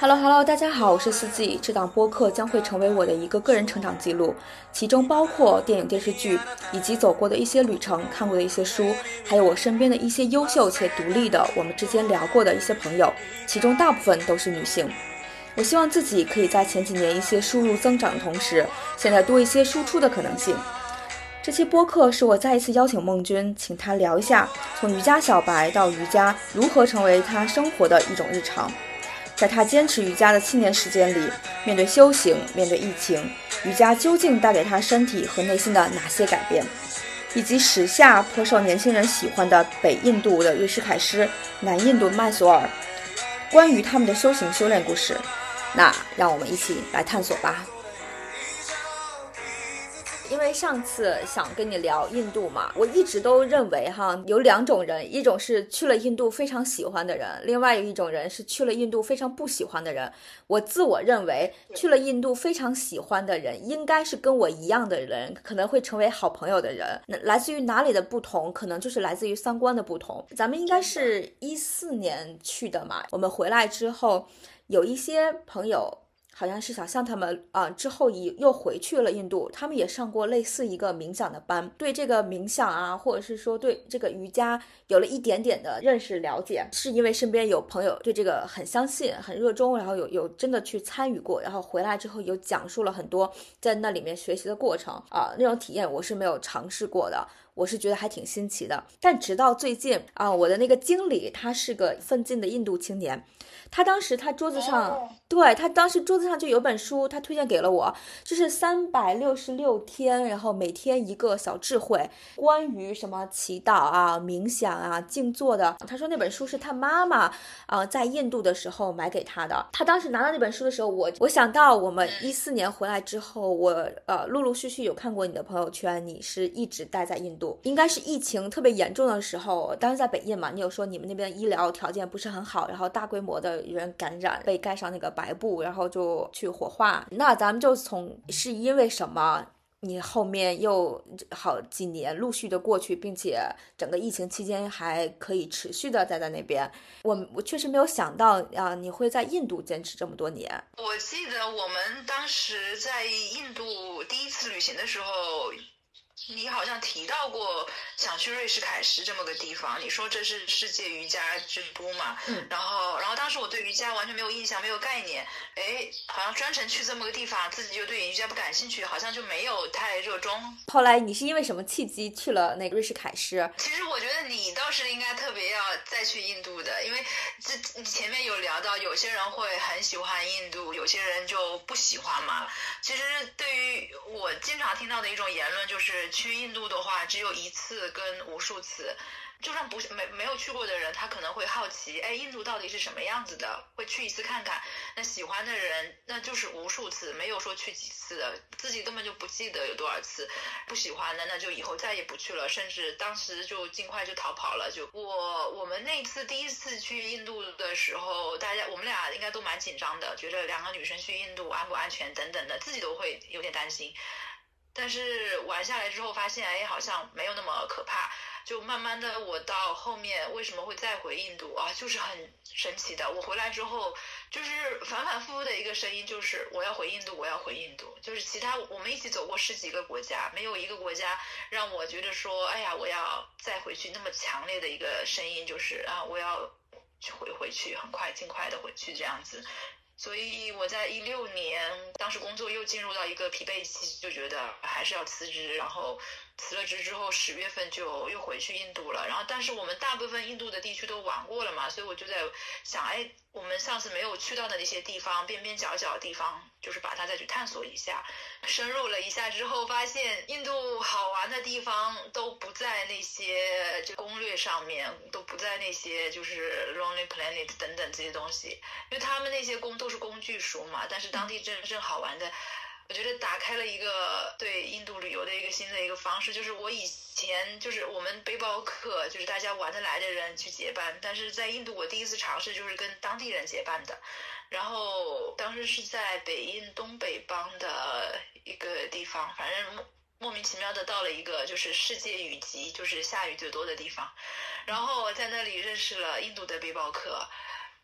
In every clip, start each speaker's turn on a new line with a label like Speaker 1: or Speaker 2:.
Speaker 1: Hello Hello，大家好，我是四季。这档播客将会成为我的一个个人成长记录，其中包括电影、电视剧，以及走过的一些旅程、看过的一些书，还有我身边的一些优秀且独立的我们之间聊过的一些朋友，其中大部分都是女性。我希望自己可以在前几年一些输入增长的同时，现在多一些输出的可能性。这期播客是我再一次邀请孟君，请他聊一下从瑜伽小白到瑜伽如何成为他生活的一种日常。在他坚持瑜伽的七年时间里，面对修行，面对疫情，瑜伽究竟带给他身体和内心的哪些改变？以及时下颇受年轻人喜欢的北印度的瑞士凯诗、南印度麦索尔，关于他们的修行修炼故事，那让我们一起来探索吧。因为上次想跟你聊印度嘛，我一直都认为哈有两种人，一种是去了印度非常喜欢的人，另外有一种人是去了印度非常不喜欢的人。我自我认为去了印度非常喜欢的人，应该是跟我一样的人，可能会成为好朋友的人。那来自于哪里的不同，可能就是来自于三观的不同。咱们应该是一四年去的嘛，我们回来之后，有一些朋友。好像是小象他们啊，之后一又回去了印度，他们也上过类似一个冥想的班，对这个冥想啊，或者是说对这个瑜伽有了一点点的认识了解，是因为身边有朋友对这个很相信、很热衷，然后有有真的去参与过，然后回来之后有讲述了很多在那里面学习的过程。啊，那种体验我是没有尝试过的。我是觉得还挺新奇的，但直到最近啊，我的那个经理他是个奋进的印度青年，他当时他桌子上，对他当时桌子上就有本书，他推荐给了我，就是三百六十六天，然后每天一个小智慧，关于什么祈祷啊、冥想啊、静坐的。他说那本书是他妈妈啊在印度的时候买给他的。他当时拿到那本书的时候，我我想到我们一四年回来之后，我呃陆陆续续有看过你的朋友圈，你是一直待在印度。应该是疫情特别严重的时候，当时在北印嘛，你有说你们那边医疗条件不是很好，然后大规模的人感染，被盖上那个白布，然后就去火化。那咱们就从是因为什么？你后面又好几年陆续的过去，并且整个疫情期间还可以持续的待在那边。我我确实没有想到啊，你会在印度坚持这么多年。
Speaker 2: 我记得我们当时在印度第一次旅行的时候。你好像提到过想去瑞士凯诗这么个地方，你说这是世界瑜伽之都嘛？嗯。然后，然后当时我对瑜伽完全没有印象，没有概念。哎，好像专程去这么个地方，自己就对瑜伽不感兴趣，好像就没有太热衷。
Speaker 1: 后来你是因为什么契机去了那个瑞士凯诗？
Speaker 2: 其实我觉得你倒是应该特别要再去印度的，因为这你前面有聊到，有些人会很喜欢印度，有些人就不喜欢嘛。其实对于我经常听到的一种言论就是。去印度的话，只有一次跟无数次。就算不是没没有去过的人，他可能会好奇，哎，印度到底是什么样子的？会去一次看看。那喜欢的人，那就是无数次，没有说去几次的，自己根本就不记得有多少次。不喜欢的，那就以后再也不去了，甚至当时就尽快就逃跑了。就我我们那次第一次去印度的时候，大家我们俩应该都蛮紧张的，觉得两个女生去印度安不安全等等的，自己都会有点担心。但是玩下来之后发现，哎，好像没有那么可怕。就慢慢的，我到后面为什么会再回印度啊？就是很神奇的。我回来之后，就是反反复复的一个声音，就是我要回印度，我要回印度。就是其他我们一起走过十几个国家，没有一个国家让我觉得说，哎呀，我要再回去那么强烈的一个声音，就是啊，我要回回去，很快尽快的回去这样子。所以我在一六年，当时工作又进入到一个疲惫期，就觉得还是要辞职，然后。辞了职之后，十月份就又回去印度了。然后，但是我们大部分印度的地区都玩过了嘛，所以我就在想，哎，我们上次没有去到的那些地方，边边角角的地方，就是把它再去探索一下。深入了一下之后，发现印度好玩的地方都不在那些就攻略上面，都不在那些就是 Lonely Planet 等等这些东西，因为他们那些工作都是工具书嘛。但是当地真正好玩的。我觉得打开了一个对印度旅游的一个新的一个方式，就是我以前就是我们背包客，就是大家玩得来的人去结伴，但是在印度我第一次尝试就是跟当地人结伴的，然后当时是在北印东北邦的一个地方，反正莫莫名其妙的到了一个就是世界雨季，就是下雨最多的地方，然后我在那里认识了印度的背包客。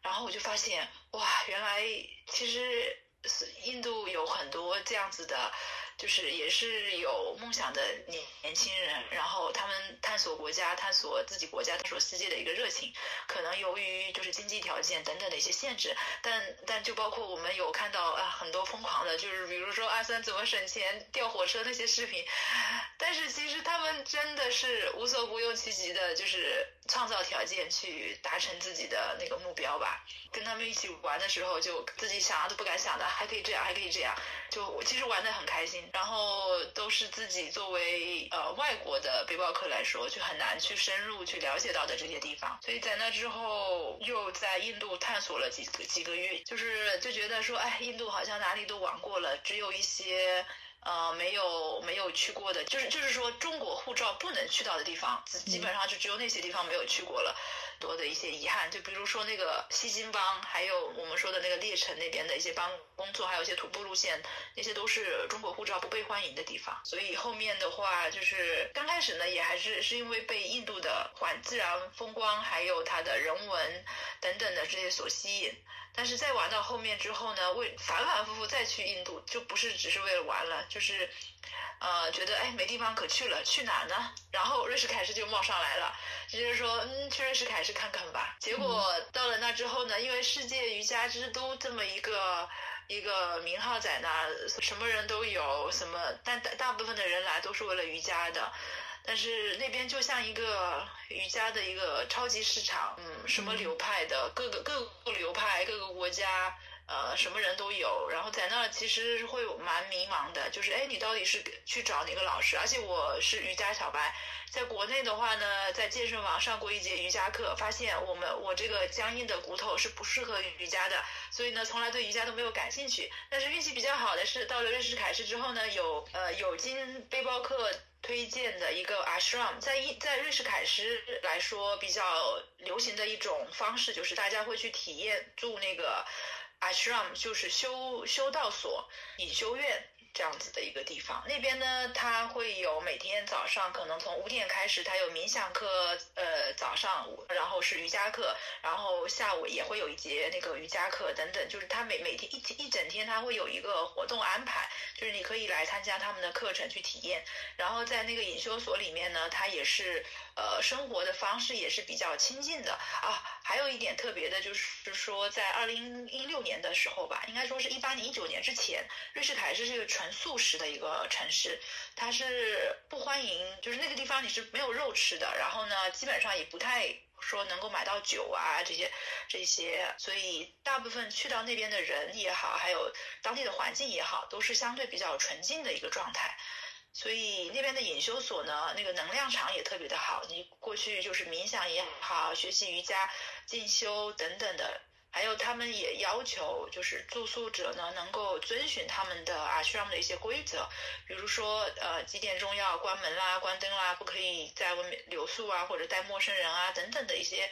Speaker 2: 然后我就发现，哇，原来其实是印度有很多这样子的。就是也是有梦想的年年轻人，然后他们探索国家、探索自己国家、探索世界的一个热情，可能由于就是经济条件等等的一些限制，但但就包括我们有看到啊很多疯狂的，就是比如说阿三怎么省钱、调火车那些视频，但是其实他们真的是无所不用其极的，就是创造条件去达成自己的那个目标吧。跟他们一起玩的时候，就自己想都不敢想的，还可以这样，还可以这样，就其实玩的很开心。然后都是自己作为呃外国的背包客来说，就很难去深入去了解到的这些地方。所以在那之后，又在印度探索了几个几个月，就是就觉得说，哎，印度好像哪里都玩过了，只有一些呃没有没有去过的，就是就是说中国护照不能去到的地方，基本上就只有那些地方没有去过了。多的一些遗憾，就比如说那个西金邦，还有我们说的那个列城那边的一些帮工作，还有一些徒步路线，那些都是中国护照不被欢迎的地方。所以后面的话，就是刚开始呢，也还是是因为被印度的环自然风光，还有它的人文等等的这些所吸引。但是再玩到后面之后呢，为反反复复再去印度，就不是只是为了玩了，就是。呃，觉得哎没地方可去了，去哪呢？然后瑞士凯诗就冒上来了，就是说嗯去瑞士凯诗看看吧。结果到了那之后呢，因为世界瑜伽之都这么一个一个名号在那，什么人都有，什么但大大部分的人来都是为了瑜伽的，但是那边就像一个瑜伽的一个超级市场，嗯，什么流派的，各个各个流派，各个国家。呃，什么人都有，然后在那儿其实会蛮迷茫的，就是哎，你到底是去找哪个老师？而且我是瑜伽小白，在国内的话呢，在健身房上过一节瑜伽课，发现我们我这个僵硬的骨头是不适合瑜伽的，所以呢，从来对瑜伽都没有感兴趣。但是运气比较好的是，到了瑞士凯诗之后呢，有呃有经背包客推荐的一个 ashram，在一在瑞士凯诗来说比较流行的一种方式，就是大家会去体验住那个。ashram 就是修修道所、隐修院这样子的一个地方。那边呢，它会有每天早上可能从五点开始，它有冥想课，呃，早上，然后是瑜伽课，然后下午也会有一节那个瑜伽课等等。就是它每每天一一整天，它会有一个活动安排，就是你可以来参加他们的课程去体验。然后在那个隐修所里面呢，它也是。呃，生活的方式也是比较亲近的啊。还有一点特别的，就是说，在二零一六年的时候吧，应该说是一八年、一九年之前，瑞士凯是一个纯素食的一个城市，它是不欢迎，就是那个地方你是没有肉吃的。然后呢，基本上也不太说能够买到酒啊这些这些，所以大部分去到那边的人也好，还有当地的环境也好，都是相对比较纯净的一个状态。所以那边的隐修所呢，那个能量场也特别的好。你过去就是冥想也好，学习瑜伽、进修等等的，还有他们也要求就是住宿者呢能够遵循他们的 ashram 的一些规则，比如说呃几点钟要关门啦、关灯啦，不可以在外面留宿啊，或者带陌生人啊等等的一些。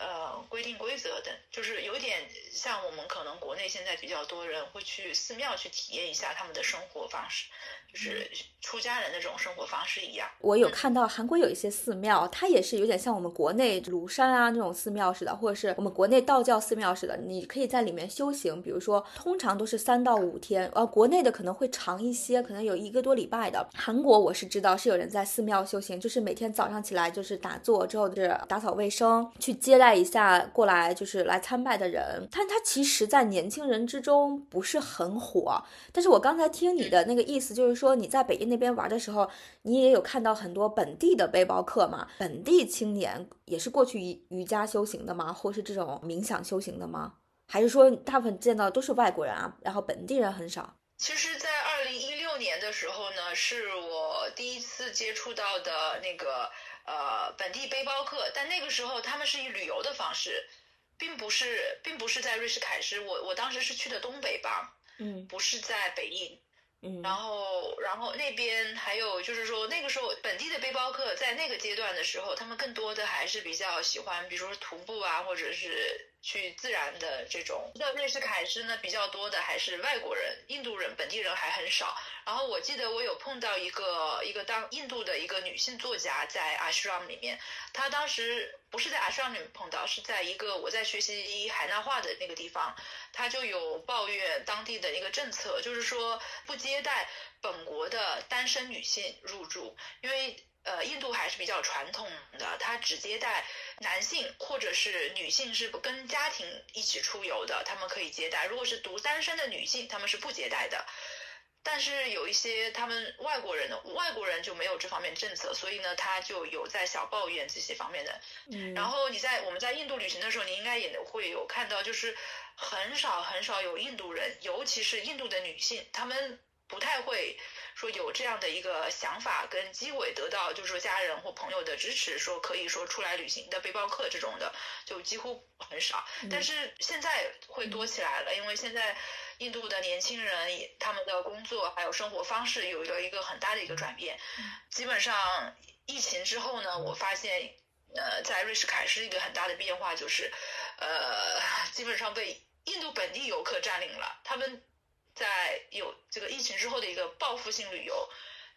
Speaker 2: 呃，规定规则等，就是有点像我们可能国内现在比较多人会去寺庙去体验一下他们的生活方式，就是出家人的这种生活方式一样。
Speaker 1: 我有看到韩国有一些寺庙，它也是有点像我们国内庐山啊那种寺庙似的，或者是我们国内道教寺庙似的，你可以在里面修行。比如说，通常都是三到五天，呃，国内的可能会长一些，可能有一个多礼拜的。韩国我是知道是有人在寺庙修行，就是每天早上起来就是打坐之后是打扫卫生，去接待。一下过来就是来参拜的人，但它其实，在年轻人之中不是很火。但是我刚才听你的那个意思，就是说你在北京那边玩的时候，你也有看到很多本地的背包客嘛，本地青年也是过去瑜瑜伽修行的吗？或是这种冥想修行的吗？还是说大部分见到都是外国人啊？然后本地人很少？
Speaker 2: 其实，在二零一六年的时候呢，是我第一次接触到的那个。呃，本地背包客，但那个时候他们是以旅游的方式，并不是，并不是在瑞士凯诗。我我当时是去的东北吧，
Speaker 1: 嗯，
Speaker 2: 不是在北印，
Speaker 1: 嗯，
Speaker 2: 然后然后那边还有就是说那个时候本地的背包客在那个阶段的时候，他们更多的还是比较喜欢，比如说徒步啊，或者是去自然的这种。在瑞士凯诗呢，比较多的还是外国人，印度人本地人还很少。然后我记得我有碰到一个一个当印度的一个女性作家在 ashram 里面，她当时不是在 ashram 里面碰到，是在一个我在学习海纳话的那个地方，她就有抱怨当地的一个政策，就是说不接待本国的单身女性入住，因为。呃，印度还是比较传统的，他只接待男性或者是女性是不跟家庭一起出游的，他们可以接待。如果是独单身的女性，他们是不接待的。但是有一些他们外国人的外国人就没有这方面政策，所以呢，他就有在小抱怨这些方面的。
Speaker 1: 嗯。
Speaker 2: 然后你在我们在印度旅行的时候，你应该也会有看到，就是很少很少有印度人，尤其是印度的女性，他们不太会。说有这样的一个想法跟机会得到，就是说家人或朋友的支持，说可以说出来旅行的背包客这种的，就几乎很少。但是现在会多起来了，因为现在印度的年轻人他们的工作还有生活方式有了一个很大的一个转变。基本上疫情之后呢，我发现呃，在瑞士凯是一个很大的变化，就是呃，基本上被印度本地游客占领了，他们。在有这个疫情之后的一个报复性旅游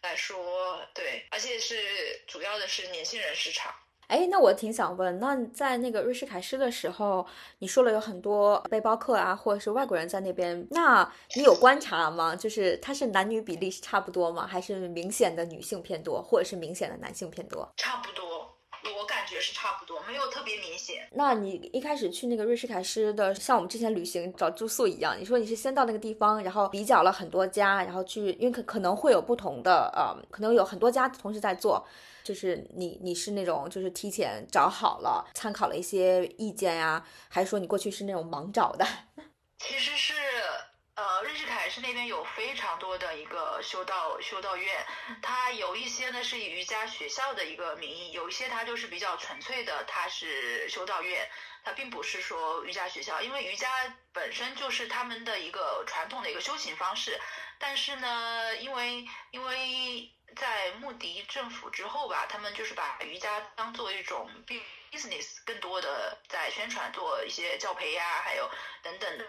Speaker 2: 来说，对，而且是主要的是年轻人市场。
Speaker 1: 哎，那我挺想问，那在那个瑞士凯诗的时候，你说了有很多背包客啊，或者是外国人在那边，那你有观察吗？就是他是男女比例是差不多吗？还是明显的女性偏多，或者是明显的男性偏多？
Speaker 2: 差不多。我感觉是差不多，没有特别明显。
Speaker 1: 那你一开始去那个瑞士凯诗的，像我们之前旅行找住宿一样，你说你是先到那个地方，然后比较了很多家，然后去，因为可可能会有不同的，呃，可能有很多家同时在做，就是你你是那种就是提前找好了，参考了一些意见呀，还是说你过去是那种盲找的？
Speaker 2: 其实是。呃，瑞士凯是那边有非常多的一个修道修道院，它有一些呢是以瑜伽学校的一个名义，有一些它就是比较纯粹的，它是修道院，它并不是说瑜伽学校，因为瑜伽本身就是他们的一个传统的一个修行方式，但是呢，因为因为在穆迪政府之后吧，他们就是把瑜伽当做一种 business，更多的在宣传做一些教培呀，还有等等的。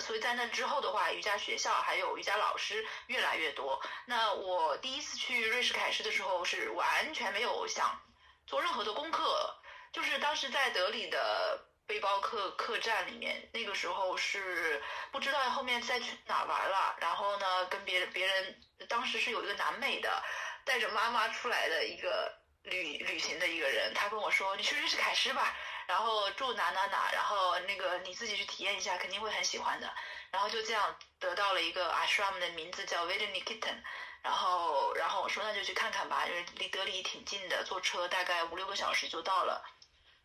Speaker 2: 所以在那之后的话，瑜伽学校还有瑜伽老师越来越多。那我第一次去瑞士凯诗的时候，是完全没有想做任何的功课，就是当时在德里的背包客客栈里面，那个时候是不知道后面再去哪玩了。然后呢，跟别人别人当时是有一个南美的带着妈妈出来的一个旅旅行的一个人，他跟我说：“你去瑞士凯诗吧。”然后住哪哪哪，然后那个你自己去体验一下，肯定会很喜欢的。然后就这样得到了一个 ashram 的名字叫 v i d i n i k i t t e n。然后，然后我说那就去看看吧，因为离德里挺近的，坐车大概五六个小时就到了。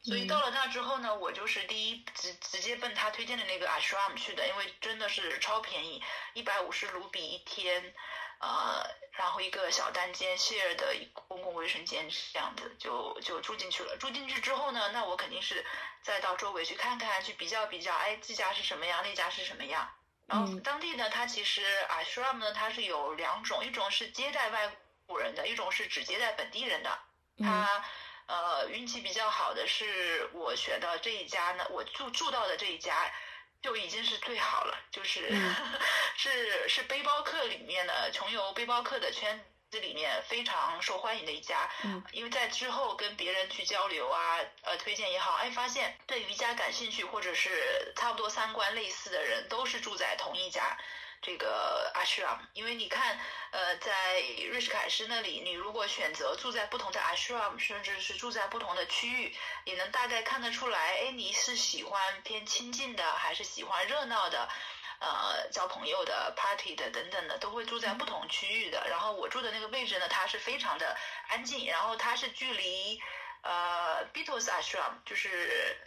Speaker 2: 所以到了那之后呢，我就是第一直直接奔他推荐的那个 ashram 去的，因为真的是超便宜，一百五十卢比一天。呃，然后一个小单间 share 的公共卫生间这样子，就就住进去了。住进去之后呢，那我肯定是再到周围去看看，去比较比较，哎，这家是什么样，那家是什么样。然后当地呢，它其实 ashram 呢，它是有两种，一种是接待外国人的，一种是只接待本地人的。它呃运气比较好的是我选的这一家呢，我住住到的这一家。就已经是最好了，就是 是是背包客里面的穷游背包客的圈子里面非常受欢迎的一家，因为在之后跟别人去交流啊，呃，推荐也好，哎，发现对瑜伽感兴趣或者是差不多三观类似的人，都是住在同一家。这个 ashram，因为你看，呃，在瑞士凯诗那里，你如果选择住在不同的 ashram，甚至是住在不同的区域，也能大概看得出来，哎，你是喜欢偏亲近的，还是喜欢热闹的，呃，交朋友的、party 的等等的，都会住在不同区域的。然后我住的那个位置呢，它是非常的安静，然后它是距离呃 Beatles ashram，就是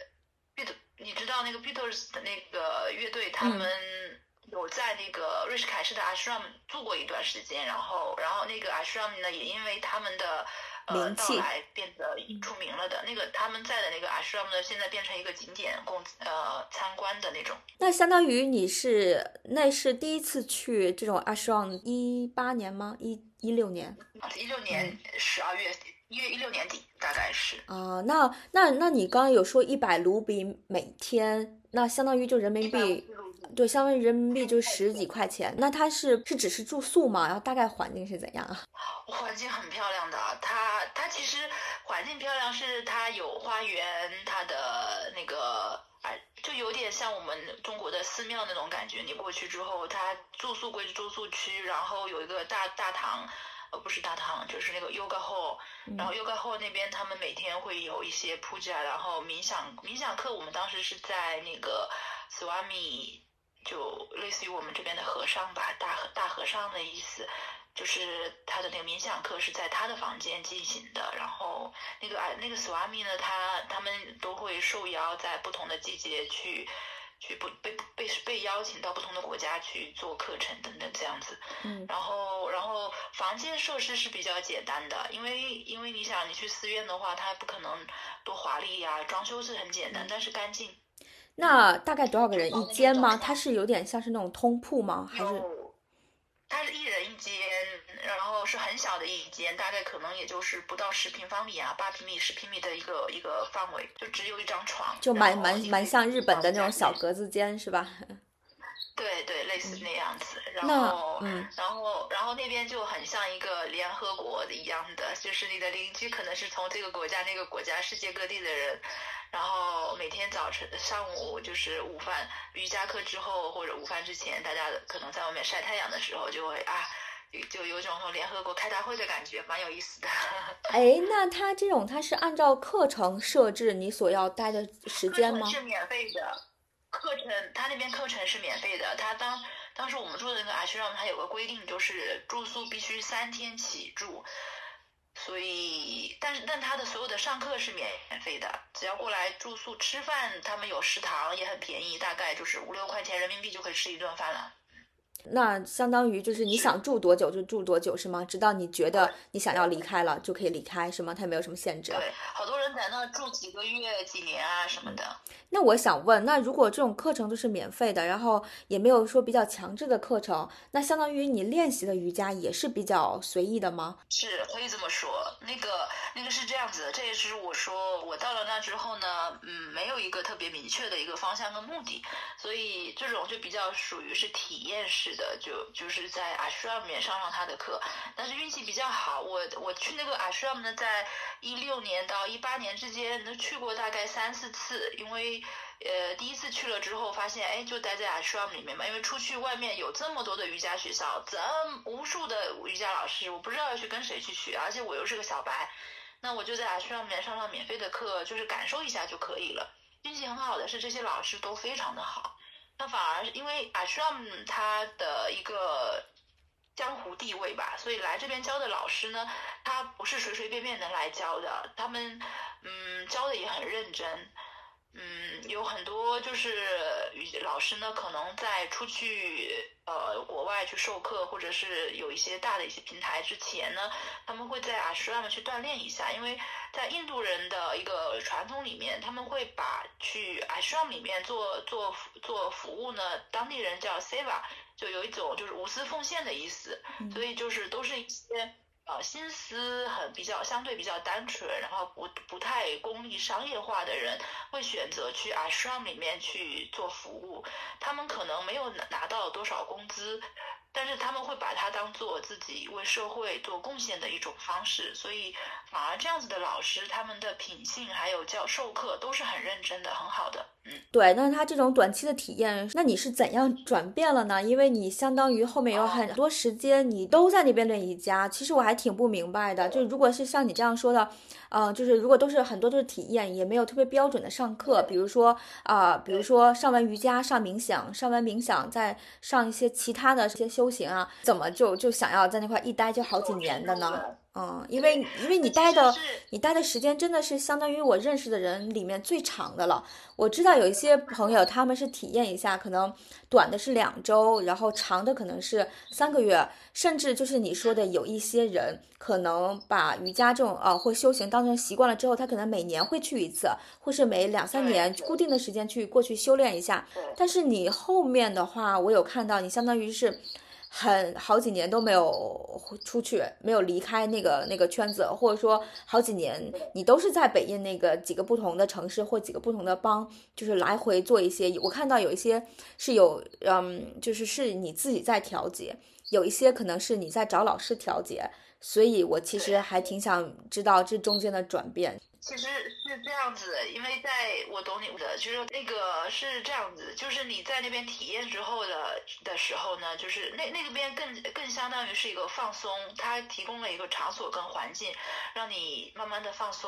Speaker 2: Beat，你知道那个 Beatles 的那个乐队，他们。有在那个瑞士凯诗的 ashram 住过一段时间，然后，然后那个 ashram 呢，也因为他们的呃到来变得出名了的。那个他们在的那个 ashram 呢，现在变成一个景点供呃参观的那种。
Speaker 1: 那相当于你是那是第一次去这种 ashram，一八年吗？一一六年？
Speaker 2: 一六年十二月。一月一六年底大概是。
Speaker 1: 啊，那那那你刚刚有说一百卢比每天，那相当于就人民币，对，相当于人民币就十几块钱。那它是是只是住宿吗？然后大概环境是怎样啊？
Speaker 2: 环境很漂亮的，它它其实环境漂亮，是它有花园，它的那个。就有点像我们中国的寺庙那种感觉。你过去之后，它住宿归住宿区，然后有一个大大堂，呃，不是大堂，就是那个 yoga hall。然后 yoga hall 那边他们每天会有一些 puja，然后冥想冥想课。我们当时是在那个 swami，就类似于我们这边的和尚吧，大和大和尚的意思。就是他的那个冥想课是在他的房间进行的，然后那个啊那个 Swami 呢，他他们都会受邀在不同的季节去去不被被被邀请到不同的国家去做课程等等这样子。
Speaker 1: 嗯。
Speaker 2: 然后然后房间设施是比较简单的，因为因为你想你去寺院的话，它不可能多华丽呀，装修是很简单，但是干净。
Speaker 1: 那大概多少个人一间吗？它是有点像是那种通铺吗？还是？
Speaker 2: 它是一人一间，然后是很小的一间，大概可能也就是不到十平方米啊，八平米、十平米的一个一个范围，就只有一张床，
Speaker 1: 就蛮蛮蛮像日本的那种小格子间，是吧？
Speaker 2: 对对，类似那样子。然后，然后，然后那边就很像一个联合国一样的，就是你的邻居可能是从这个国家、那个国家、世界各地的人。然后每天早晨、上午就是午饭瑜伽课之后或者午饭之前，大家可能在外面晒太阳的时候，就会啊，就有种从联合国开大会的感觉，蛮有意思的。
Speaker 1: 哎，那他这种他是按照课程设置你所要待的时间吗？
Speaker 2: 是免费的，课程他那边课程是免费的。他当当时我们住的那个阿修罗，他有个规定，就是住宿必须三天起住。所以，但是但他的所有的上课是免费的，只要过来住宿吃饭，他们有食堂也很便宜，大概就是五六块钱人民币就可以吃一顿饭了。
Speaker 1: 那相当于就是你想住多久就住多久是吗？直到你觉得你想要离开了就可以离开是吗？它也没有什么限制。
Speaker 2: 对，好多人在那住几个月、几年啊什么的。
Speaker 1: 那我想问，那如果这种课程都是免费的，然后也没有说比较强制的课程，那相当于你练习的瑜伽也是比较随意的吗？
Speaker 2: 是，可以这么说。那个那个是这样子，这也是我说我到了那之后呢，嗯，没有一个特别明确的一个方向跟目的，所以这种就比较属于是体验式。的就就是在 ashram 里面上上他的课，但是运气比较好，我我去那个 ashram 呢，在一六年到一八年之间，都去过大概三四次，因为呃第一次去了之后发现，哎，就待在 ashram 里面嘛，因为出去外面有这么多的瑜伽学校，这无数的瑜伽老师，我不知道要去跟谁去学，而且我又是个小白，那我就在 ashram 里面上上免费的课，就是感受一下就可以了。运气很好的是这些老师都非常的好。那反而因为 Ashram 它的一个江湖地位吧，所以来这边教的老师呢，他不是随随便便能来教的，他们嗯教的也很认真。嗯，有很多就是老师呢，可能在出去呃国外去授课，或者是有一些大的一些平台之前呢，他们会在 ashram 去锻炼一下，因为在印度人的一个传统里面，他们会把去 ashram 里面做做做服务呢，当地人叫 seva，就有一种就是无私奉献的意思，所以就是都是一些。呃，心思很比较相对比较单纯，然后不不太功利商业化的人，会选择去 ashram 里面去做服务。他们可能没有拿拿到多少工资。但是他们会把它当做自己为社会做贡献的一种方式，所以反而这样子的老师，他们的品性还有教授课都是很认真的，很好的。嗯，
Speaker 1: 对。那他这种短期的体验，那你是怎样转变了呢？因为你相当于后面有很多时间，你都在那边练瑜伽。其实我还挺不明白的，就如果是像你这样说的，呃，就是如果都是很多都是体验，也没有特别标准的上课，比如说啊，比如说上完瑜伽上冥想，上完冥想再上一些其他的这些修。修行啊，怎么就就想要在那块一待就好几年的呢？嗯，因为因为你待的你待的时间真的是相当于我认识的人里面最长的了。我知道有一些朋友他们是体验一下，可能短的是两周，然后长的可能是三个月，甚至就是你说的有一些人可能把瑜伽这种啊或修行当成习惯了之后，他可能每年会去一次，或是每两三年固定的时间去过去修炼一下。但是你后面的话，我有看到你相当于是。很好几年都没有出去，没有离开那个那个圈子，或者说好几年你都是在北印那个几个不同的城市或几个不同的帮，就是来回做一些。我看到有一些是有，嗯，就是是你自己在调节，有一些可能是你在找老师调节，所以我其实还挺想知道这中间的转变。
Speaker 2: 其实是这样子，因为在我懂你的，就是那个是这样子，就是你在那边体验之后的的时候呢，就是那那个边更更相当于是一个放松，它提供了一个场所跟环境，让你慢慢的放松，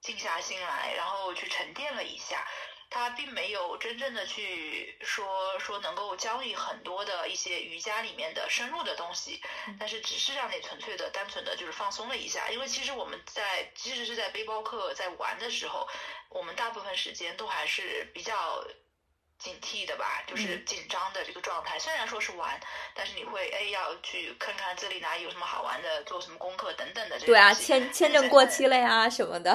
Speaker 2: 静下心来，然后去沉淀了一下。他并没有真正的去说说能够教你很多的一些瑜伽里面的深入的东西，但是只是让你纯粹的、单纯的就是放松了一下。因为其实我们在即使是在背包客在玩的时候，我们大部分时间都还是比较警惕的吧，就是紧张的这个状态。虽然说是玩，但是你会哎要去看看这里哪里有什么好玩的，做什么功课等等的。
Speaker 1: 对啊，签签证过期了呀什么的。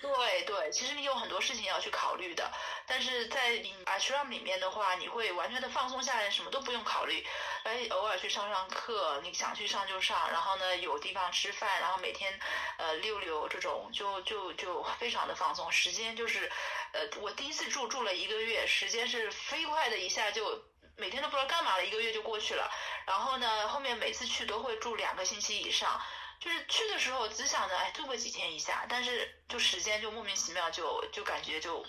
Speaker 2: 对对，其实你有很多事情要去考虑的，但是在你 ashram 里面的话，你会完全的放松下来，什么都不用考虑，哎，偶尔去上上课，你想去上就上，然后呢有地方吃饭，然后每天呃溜溜这种，就就就非常的放松。时间就是，呃，我第一次住住了一个月，时间是飞快的一下就每天都不知道干嘛了，一个月就过去了。然后呢，后面每次去都会住两个星期以上。就是去的时候只想着哎住个几天一下，但是就时间就莫名其妙就就感觉就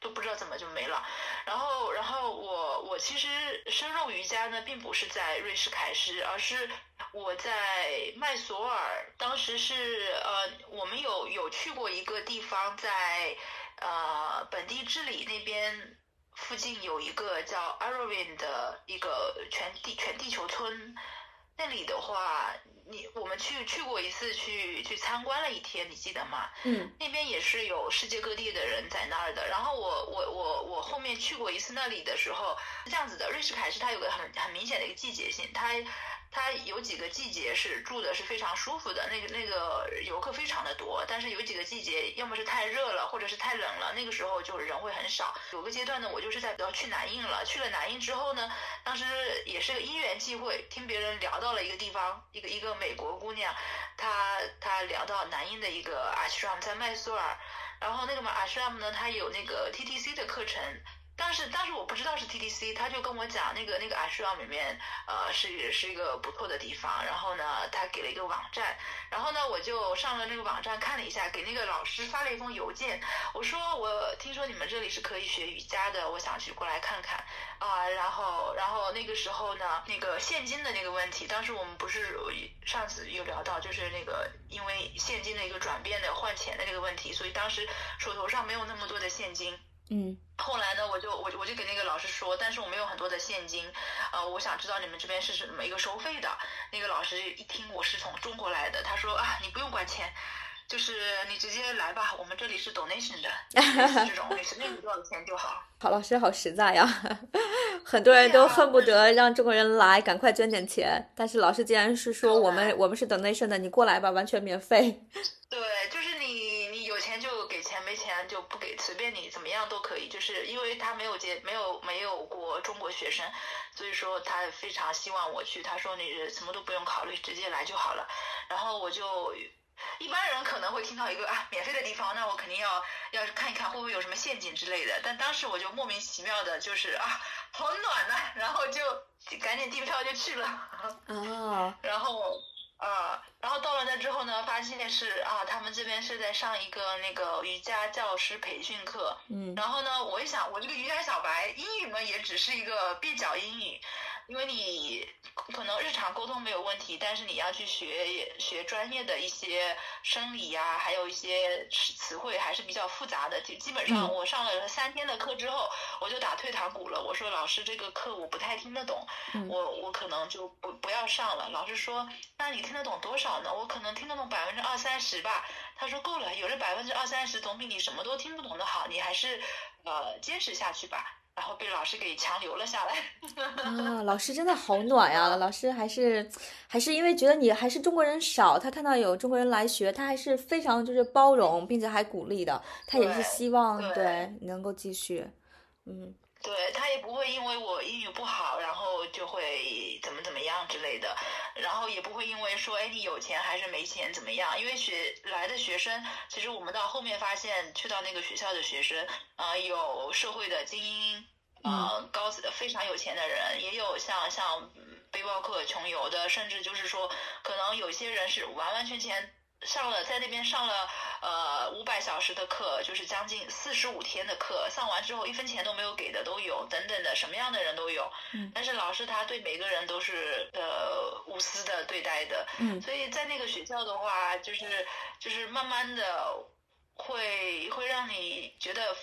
Speaker 2: 都不知道怎么就没了。然后然后我我其实深入瑜伽呢，并不是在瑞士凯诗，而是我在麦索尔，当时是呃我们有有去过一个地方，在呃本地治理那边附近有一个叫 a r o i n 的一个全地全地球村，那里的话。你我们去去过一次，去去参观了一天，你记得吗？
Speaker 1: 嗯，
Speaker 2: 那边也是有世界各地的人在那儿的。然后我我我我后面去过一次那里的时候，是这样子的。瑞士凯是它有个很很明显的一个季节性，它。它有几个季节是住的是非常舒服的，那个那个游客非常的多，但是有几个季节要么是太热了，或者是太冷了，那个时候就人会很少。有个阶段呢，我就是在要去南印了，去了南印之后呢，当时也是个因缘际会，听别人聊到了一个地方，一个一个美国姑娘，她她聊到南印的一个 ashram 在麦苏尔，然后那个嘛 ashram 呢，它有那个 TTC 的课程。当时，当时我不知道是 TTC，他就跟我讲那个那个 ashram 里面，呃，是是一个不错的地方。然后呢，他给了一个网站，然后呢，我就上了那个网站看了一下，给那个老师发了一封邮件，我说我听说你们这里是可以学瑜伽的，我想去过来看看啊。然后，然后那个时候呢，那个现金的那个问题，当时我们不是上次有聊到，就是那个因为现金的一个转变的换钱的这个问题，所以当时手头上没有那么多的现金。
Speaker 1: 嗯，
Speaker 2: 后来呢，我就我我就给那个老师说，但是我没有很多的现金，呃，我想知道你们这边是什么一个收费的。那个老师一听我是从中国来的，他说啊，你不用管钱，就是你直接来吧，我们这里是 donation 的，这种你随便给多少钱就好。
Speaker 1: 好，老师好实在呀，很多人都恨不得让中国人来赶快捐点钱，但是老师既然是说我们我们是 donation 的，你过来吧，完全免费。
Speaker 2: 对，就是你没钱就不给，随便你怎么样都可以。就是因为他没有接没有没有过中国学生，所以说他非常希望我去。他说你什么都不用考虑，直接来就好了。然后我就一般人可能会听到一个啊免费的地方，那我肯定要要看一看会不会有什么陷阱之类的。但当时我就莫名其妙的就是啊好暖呐，然后就赶紧订票就去了。
Speaker 1: 哦，
Speaker 2: 然后。啊，然后到了那之后呢，发现是啊，他们这边是在上一个那个瑜伽教师培训课。
Speaker 1: 嗯，
Speaker 2: 然后呢，我一想，我这个瑜伽小白，英语嘛也只是一个蹩脚英语。因为你可能日常沟通没有问题，但是你要去学学专业的一些生理呀，还有一些词汇还是比较复杂的。基基本上我上了三天的课之后，我就打退堂鼓了。我说老师，这个课我不太听得懂，我我可能就不不要上了。老师说，那你听得懂多少呢？我可能听得懂百分之二三十吧。他说够了，有这百分之二三十总比你什么都听不懂的好。你还是呃坚持下去吧。然后被老师给强留了下来。
Speaker 1: 啊，老师真的好暖呀！老师还是还是因为觉得你还是中国人少，他看到有中国人来学，他还是非常就是包容，并且还鼓励的。他也是希望对能够继续，嗯。
Speaker 2: 对他也不会因为我英语不好，然后就会怎么怎么样之类的，然后也不会因为说哎你有钱还是没钱怎么样，因为学来的学生，其实我们到后面发现去到那个学校的学生，呃有社会的精英，呃高非常有钱的人，也有像像背包客穷游的，甚至就是说可能有些人是完完全全。上了在那边上了呃五百小时的课，就是将近四十五天的课，上完之后一分钱都没有给的都有，等等的什么样的人都有。
Speaker 1: 嗯。
Speaker 2: 但是老师他对每个人都是呃无私的对待的。
Speaker 1: 嗯。
Speaker 2: 所以在那个学校的话，就是就是慢慢的会会让你觉得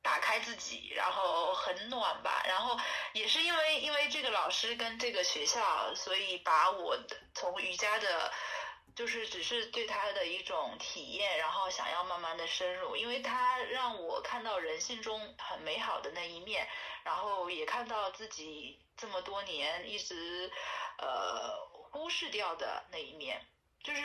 Speaker 2: 打开自己，然后很暖吧。然后也是因为因为这个老师跟这个学校，所以把我的从瑜伽的。就是只是对他的一种体验，然后想要慢慢的深入，因为他让我看到人性中很美好的那一面，然后也看到自己这么多年一直呃忽视掉的那一面。就是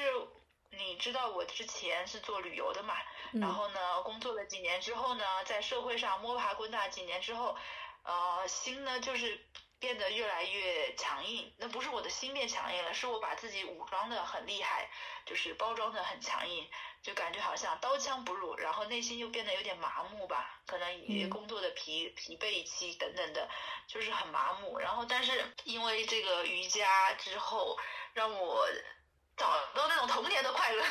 Speaker 2: 你知道我之前是做旅游的嘛，然后呢工作了几年之后呢，在社会上摸爬滚打几年之后，呃心呢就是。变得越来越强硬，那不是我的心变强硬了，是我把自己武装的很厉害，就是包装的很强硬，就感觉好像刀枪不入，然后内心又变得有点麻木吧，可能也工作的疲疲惫期等等的，就是很麻木。然后，但是因为这个瑜伽之后，让我。找到那种童年的快乐，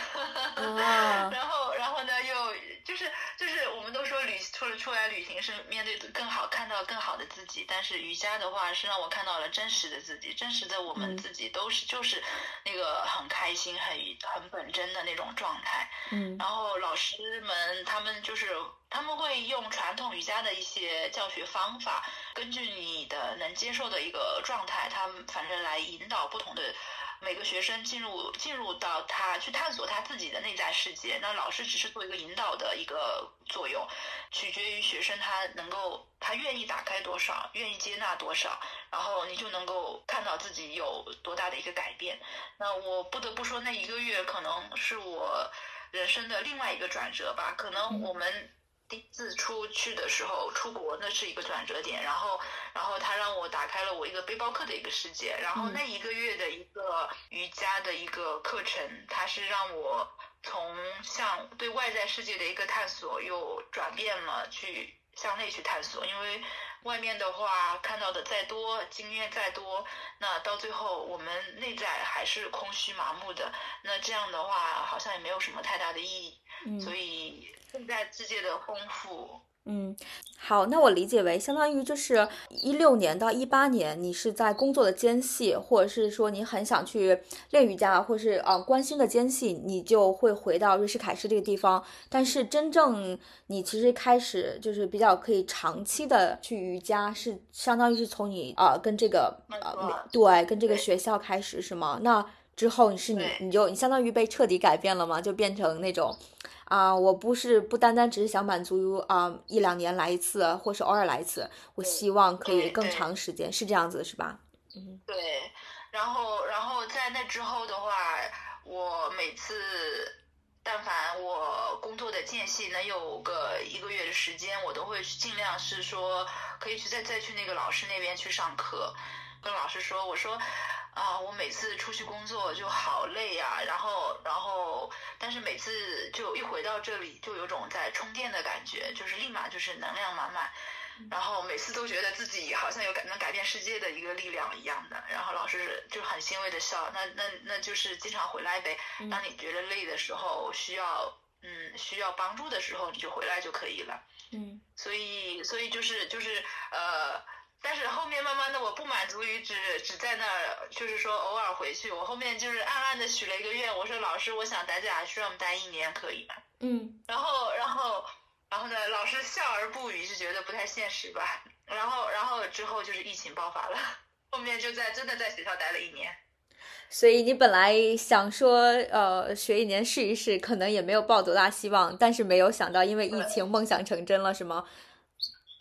Speaker 2: 然后，然后呢，又就是就是我们都说旅出了出来旅行是面对更好看到更好的自己，但是瑜伽的话是让我看到了真实的自己，真实的我们自己都是就是那个很开心很很本真的那种状态。
Speaker 1: 嗯，
Speaker 2: 然后老师们他们就是他们会用传统瑜伽的一些教学方法，根据你的能接受的一个状态，他们反正来引导不同的。每个学生进入进入到他去探索他自己的内在世界，那老师只是做一个引导的一个作用，取决于学生他能够他愿意打开多少，愿意接纳多少，然后你就能够看到自己有多大的一个改变。那我不得不说，那一个月可能是我人生的另外一个转折吧，可能我们。第一次出去的时候，出国那是一个转折点，然后，然后他让我打开了我一个背包客的一个世界，然后那一个月的一个瑜伽的一个课程，它是让我从向对外在世界的一个探索，又转变了去向内去探索，因为外面的话看到的再多，经验再多，那到最后我们内在还是空虚麻木的，那这样的话好像也没有什么太大的意义，所以。现在世界的丰富，
Speaker 1: 嗯，好，那我理解为相当于就是一六年到一八年，你是在工作的间隙，或者是说你很想去练瑜伽，或是呃关心的间隙，你就会回到瑞士凯诗这个地方。但是真正你其实开始就是比较可以长期的去瑜伽，是相当于是从你呃跟这个呃对跟这个学校开始是吗？那之后你是你你就你相当于被彻底改变了吗？就变成那种。啊，我不是不单单只是想满足于啊一两年来一次，或是偶尔来一次，我希望可以更长时间，是这样子是吧？
Speaker 2: 嗯，对。然后，然后在那之后的话，我每次但凡我工作的间隙能有个一个月的时间，我都会尽量是说可以去再再去那个老师那边去上课，跟老师说，我说。啊，我每次出去工作就好累呀，然后，然后，但是每次就一回到这里，就有种在充电的感觉，就是立马就是能量满满，然后每次都觉得自己好像有改能改变世界的一个力量一样的。然后老师就很欣慰的笑，那那那就是经常回来呗。当你觉得累的时候，需要嗯需要帮助的时候，你就回来就可以了。
Speaker 1: 嗯，
Speaker 2: 所以所以就是就是呃。但是后面慢慢的，我不满足于只只在那儿，就是说偶尔回去。我后面就是暗暗的许了一个愿，我说老师，我想待在阿需要待一年，可以吗？
Speaker 1: 嗯。
Speaker 2: 然后，然后，然后呢？老师笑而不语，就觉得不太现实吧。然后，然后之后就是疫情爆发了，后面就在真的在学校待了一年。
Speaker 1: 所以你本来想说，呃，学一年试一试，可能也没有抱多大希望，但是没有想到，因为疫情，梦想成真了，是吗？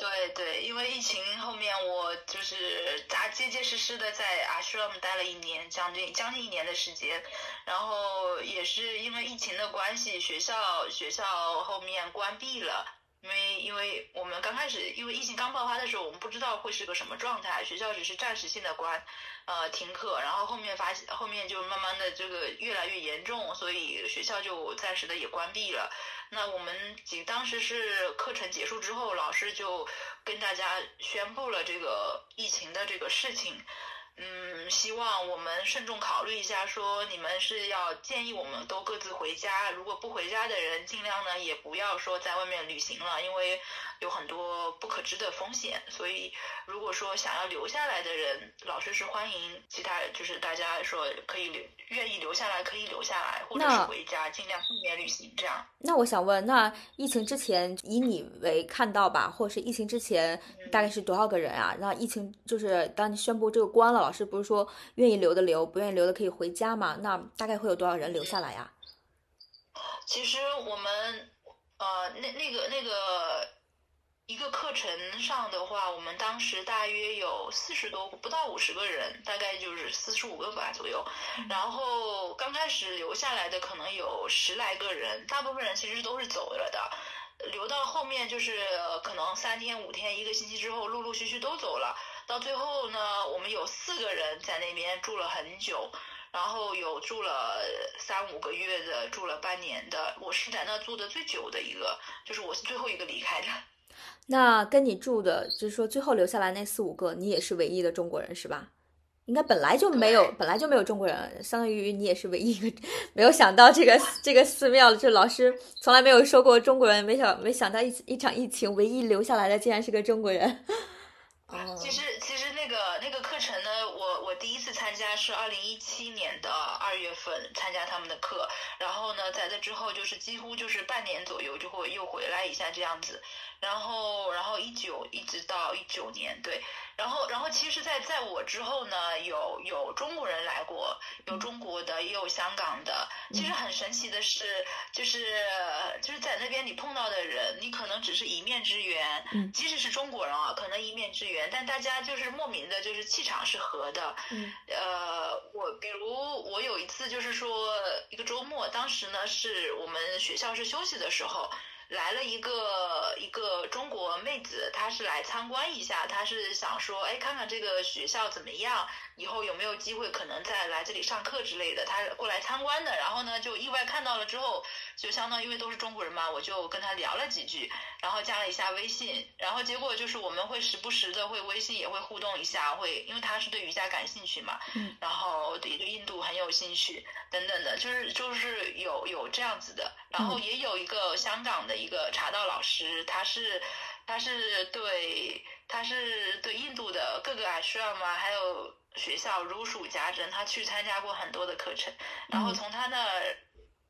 Speaker 2: 对对，因为疫情后面我就是扎结结实实的在 Ashram 待了一年，将近将近一年的时间，然后也是因为疫情的关系，学校学校后面关闭了，因为因为我们刚开始，因为疫情刚爆发的时候，我们不知道会是个什么状态，学校只是暂时性的关，呃，停课，然后后面发现后面就慢慢的这个越来越严重，所以学校就暂时的也关闭了。那我们几当时是课程结束之后，老师就跟大家宣布了这个疫情的这个事情。嗯，希望我们慎重考虑一下，说你们是要建议我们都各自回家，如果不回家的人，尽量呢也不要说在外面旅行了，因为有很多不可知的风险。所以，如果说想要留下来的人，老师是欢迎其他，就是大家说可以留，愿意留下来可以留下来，或者是回家，尽量避免旅行这样。
Speaker 1: 那我想问，那疫情之前以你为看到吧，或者是疫情之前大概是多少个人啊？那疫情就是当你宣布这个关了。老师不是说愿意留的留，不愿意留的可以回家嘛？那大概会有多少人留下来呀？
Speaker 2: 其实我们呃，那那个那个一个课程上的话，我们当时大约有四十多不到五十个人，大概就是四十五个吧左右。然后刚开始留下来的可能有十来个人，大部分人其实都是走了的。留到后面就是可能三天五天一个星期之后，陆陆续续都走了。到最后呢，我们有四个人在那边住了很久，然后有住了三五个月的，住了半年的。我是在那住的最久的一个，就是我是最后一个离开的。
Speaker 1: 那跟你住的，就是说最后留下来那四五个，你也是唯一的中国人是吧？应该本来就没有，本来就没有中国人，相当于你也是唯一一个。没有想到这个这个寺庙，这老师从来没有说过中国人，没想没想到一一场疫情，唯一留下来的竟然是个中国人。
Speaker 2: 其实，其实那个那个课程呢，我我第一次参加是二零一七年的二月份参加他们的课，然后呢，在这之后就是几乎就是半年左右就会又回来一下这样子，然后然后一九一直到一九年对。然后，然后其实，在在我之后呢，有有中国人来过，有中国的，也有香港的。其实很神奇的是，就是就是在那边你碰到的人，你可能只是一面之缘，即使是中国人啊，可能一面之缘，但大家就是莫名的，就是气场是合的。呃，我比如我有一次就是说一个周末，当时呢是我们学校是休息的时候。来了一个一个中国妹子，她是来参观一下，她是想说，哎，看看这个学校怎么样，以后有没有机会可能再来这里上课之类的。她过来参观的，然后呢就意外看到了之后，就相当于因为都是中国人嘛，我就跟她聊了几句，然后加了一下微信，然后结果就是我们会时不时的会微信也会互动一下，会因为她是对瑜伽感兴趣嘛，嗯然后也对印度很有兴趣等等的，就是就是有有这样子的，然后也有一个香港的。一个茶道老师，他是他是对他是对印度的各个 ashram 啊，还有学校如数家珍，他去参加过很多的课程，然后从他那，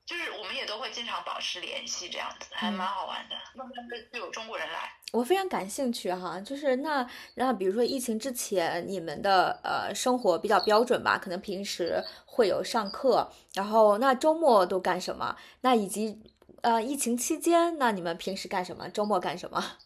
Speaker 2: 就是我们也都会经常保持联系，这样子还蛮好玩的。慢慢的就有中国人来，
Speaker 1: 我非常感兴趣哈，就是那那比如说疫情之前，你们的呃生活比较标准吧，可能平时会有上课，然后那周末都干什么？那以及。呃，疫情期间，那你们平时干什么？周末干什么？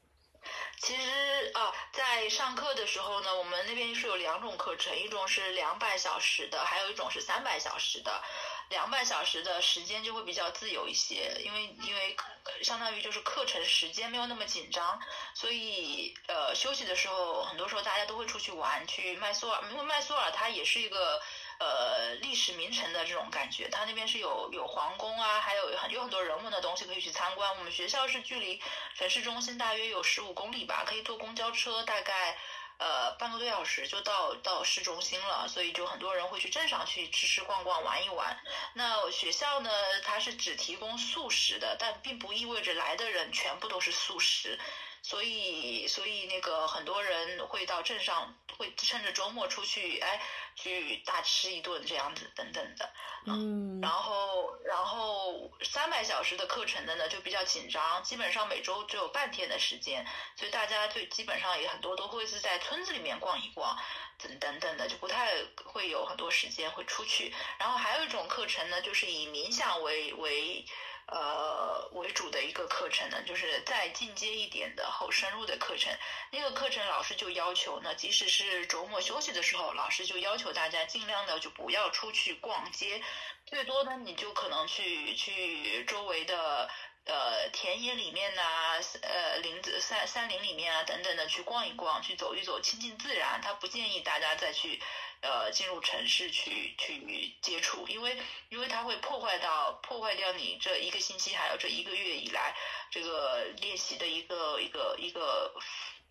Speaker 2: 其实啊，在上课的时候呢，我们那边是有两种课程，一种是两百小时的，还有一种是三百小时的。两百小时的时间就会比较自由一些，因为因为相当于就是课程时间没有那么紧张，所以呃休息的时候，很多时候大家都会出去玩，去麦苏尔，因为麦苏尔它也是一个。呃，历史名城的这种感觉，它那边是有有皇宫啊，还有很有很多人文的东西可以去参观。我们学校是距离城市中心大约有十五公里吧，可以坐公交车，大概呃半个多小时就到到市中心了。所以就很多人会去镇上去吃吃逛逛玩一玩。那学校呢，它是只提供素食的，但并不意味着来的人全部都是素食。所以，所以那个很多人会到镇上，会趁着周末出去，哎，去大吃一顿这样子，等等的。嗯。然后，然后三百小时的课程的呢，就比较紧张，基本上每周只有半天的时间，所以大家就基本上也很多都会是在村子里面逛一逛，等等等的，就不太会有很多时间会出去。然后还有一种课程呢，就是以冥想为为。呃，为主的一个课程呢，就是再进阶一点的后深入的课程。那个课程老师就要求呢，即使是周末休息的时候，老师就要求大家尽量的就不要出去逛街，最多呢你就可能去去周围的呃田野里面呐、呃林子山山林里面啊等等的去逛一逛，去走一走，亲近自然。他不建议大家再去呃进入城市去去接触，因为因为它会破坏到破坏掉你这一个星期还有这一个月以来这个练习的一个一个一个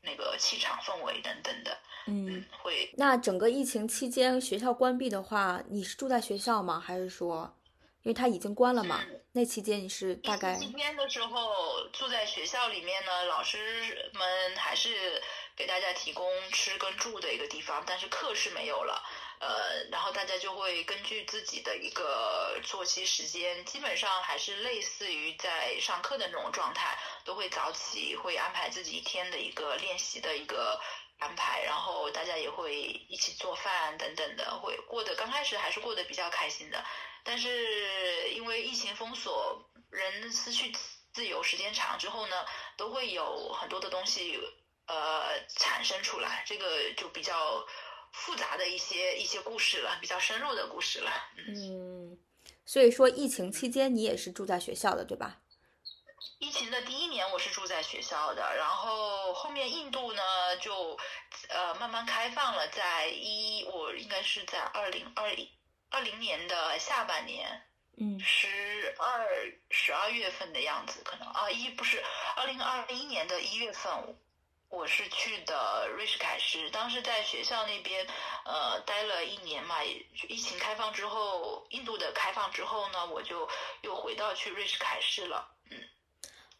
Speaker 2: 那个气场氛围等等的。
Speaker 1: 嗯，
Speaker 2: 会
Speaker 1: 那整个疫情期间学校关闭的话，你是住在学校吗？还是说，因为它已经关了嘛？
Speaker 2: 嗯
Speaker 1: 那期间你是大概
Speaker 2: 今天的时候住在学校里面呢，老师们还是给大家提供吃跟住的一个地方，但是课是没有了。呃，然后大家就会根据自己的一个作息时间，基本上还是类似于在上课的那种状态，都会早起，会安排自己一天的一个练习的一个安排，然后大家也会一起做饭等等的，会过得刚开始还是过得比较开心的。但是因为疫情封锁，人失去自由时间长之后呢，都会有很多的东西呃产生出来，这个就比较复杂的一些一些故事了，比较深入的故事了。嗯，
Speaker 1: 所以说疫情期间你也是住在学校的，对吧？
Speaker 2: 疫情的第一年我是住在学校的，然后后面印度呢就呃慢慢开放了，在一我应该是在二零二一二零年的下半年。
Speaker 1: 嗯
Speaker 2: 十二十二月份的样子，可能啊一不是二零二一年的一月份，我是去的瑞士凯诗，当时在学校那边呃待了一年嘛，疫情开放之后，印度的开放之后呢，我就又回到去瑞士凯诗了，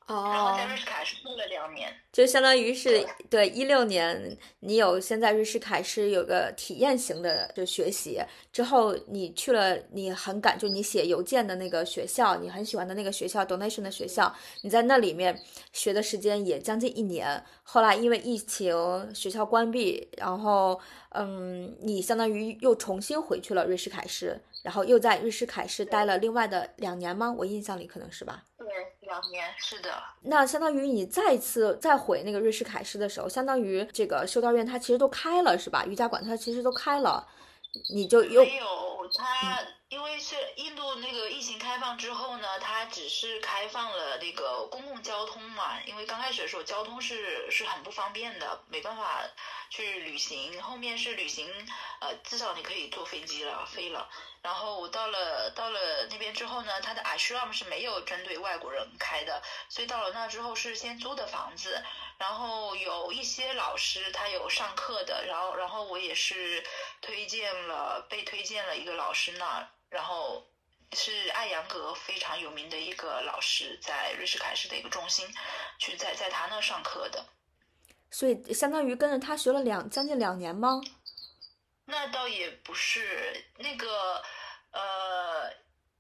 Speaker 2: 嗯，然后在
Speaker 1: 哦
Speaker 2: 瑞，士凯诗住了两年，
Speaker 1: 就相当于是对一六年你有先在瑞士凯是有个体验型的就学习，之后你去了你很感就你写邮件的那个学校，你很喜欢的那个学校 donation 的学校，你在那里面学的时间也将近一年。后来因为疫情学校关闭，然后嗯，你相当于又重新回去了瑞士凯诗，然后又在瑞士凯诗待了另外的两年吗？我印象里可能是吧。
Speaker 2: 对，两年，是的，
Speaker 1: 那相当于你再次再回那个瑞士凯诗的时候，相当于这个修道院它其实都开了，是吧？瑜伽馆它其实都开了，你就又
Speaker 2: 没有，它因为是印度那个疫情开放之后呢，它只是开放了那个公共交通嘛，因为刚开始的时候交通是是很不方便的，没办法去旅行。后面是旅行，呃，至少你可以坐飞机了，飞了。然后我到了到了那边之后呢，它的 ashram 是没有针对外国人开的，所以到了那之后是先租的房子，然后有一些老师他有上课的，然后然后我也是推荐了被推荐了一个老师那，然后是艾扬格非常有名的一个老师，在瑞士凯诗的一个中心，去在在他那上课的。
Speaker 1: 所以相当于跟着他学了两将近两年吗？
Speaker 2: 那倒也不是那个，呃，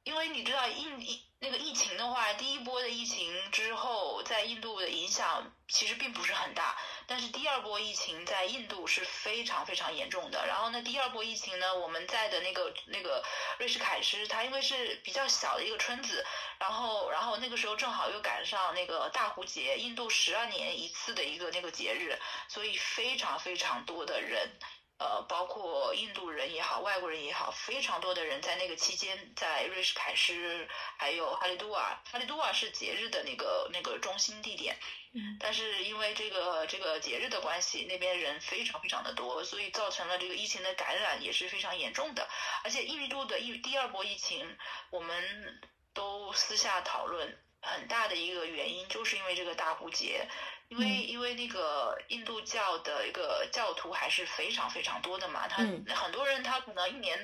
Speaker 2: 因为你知道印疫那个疫情的话，第一波的疫情之后，在印度的影响其实并不是很大，但是第二波疫情在印度是非常非常严重的。然后呢，第二波疫情呢，我们在的那个那个瑞士凯诗，它因为是比较小的一个村子，然后然后那个时候正好又赶上那个大壶节，印度十二年一次的一个那个节日，所以非常非常多的人。呃，包括印度人也好，外国人也好，非常多的人在那个期间，在瑞士凯诗，还有哈利杜瓦，哈利杜瓦是节日的那个那个中心地点，
Speaker 1: 嗯，
Speaker 2: 但是因为这个这个节日的关系，那边人非常非常的多，所以造成了这个疫情的感染也是非常严重的，而且印度的疫第二波疫情，我们都私下讨论，很大的一个原因就是因为这个大壶节。因为
Speaker 1: 嗯
Speaker 2: 因为那个印度教的一个教徒还是非常非常多的嘛，他
Speaker 1: 嗯
Speaker 2: 很多人他可能一年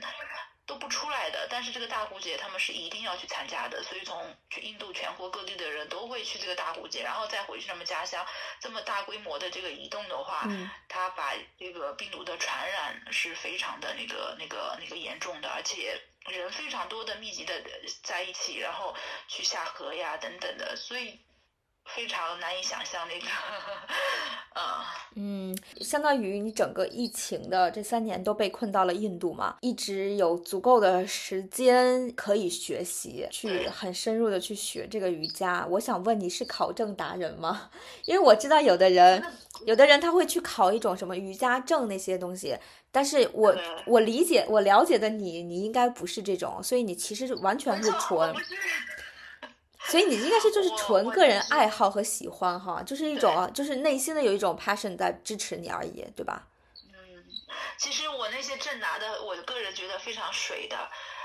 Speaker 2: 都不出来的，但是这个大壶节他们是一定要去参加的，所以从印度全国各地的人都会去这个大壶节，然后再回去他们家乡。这么大规模的这个移动的话，
Speaker 1: 嗯
Speaker 2: 它把这个病毒的传染是非常的那个那个那个严重的，而且人非常多的密集的在一起，然后去下河呀等等的，所以非常难以想象那个，嗯。
Speaker 1: 嗯，相当于你整个疫情的这三年都被困到了印度嘛，一直有足够的时间可以学习，去很深入的去学这个瑜伽。我想问你是考证达人吗？因为我知道有的人，有的人他会去考一种什么瑜伽证那些东西，但是我我理解我了解的你，你应该不是这种，所以你其实完全是纯所以你应该是就是纯个人爱好和喜欢哈，就是一种就是内心的有一种 passion 在支持你而已，对吧？
Speaker 2: 嗯，其实我那些证拿的，我个人觉得非常水的。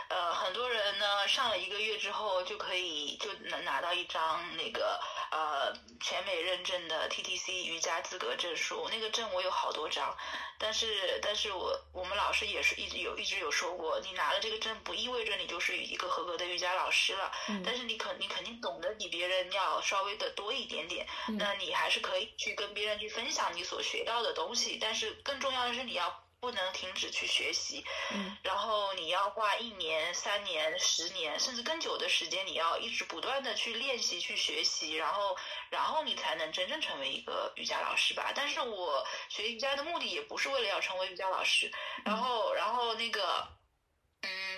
Speaker 2: 呃，很多人呢上了一个月之后就可以就能拿到一张那个呃全美认证的 TTC 瑜伽资格证书。那个证我有好多张，但是但是我我们老师也是一直有一直有说过，你拿了这个证不意味着你就是一个合格的瑜伽老师了。嗯。但是你肯你肯定懂得比别人要稍微的多一点点。嗯。那你还是可以去跟别人去分享你所学到的东西，但是更重要的是你要。不能停止去学习，嗯，然后你要花一年、三年、十年，甚至更久的时间，你要一直不断的去练习、去学习，然后，然后你才能真正成为一个瑜伽老师吧。但是我学瑜伽的目的也不是为了要成为瑜伽老师，然后，然后那个。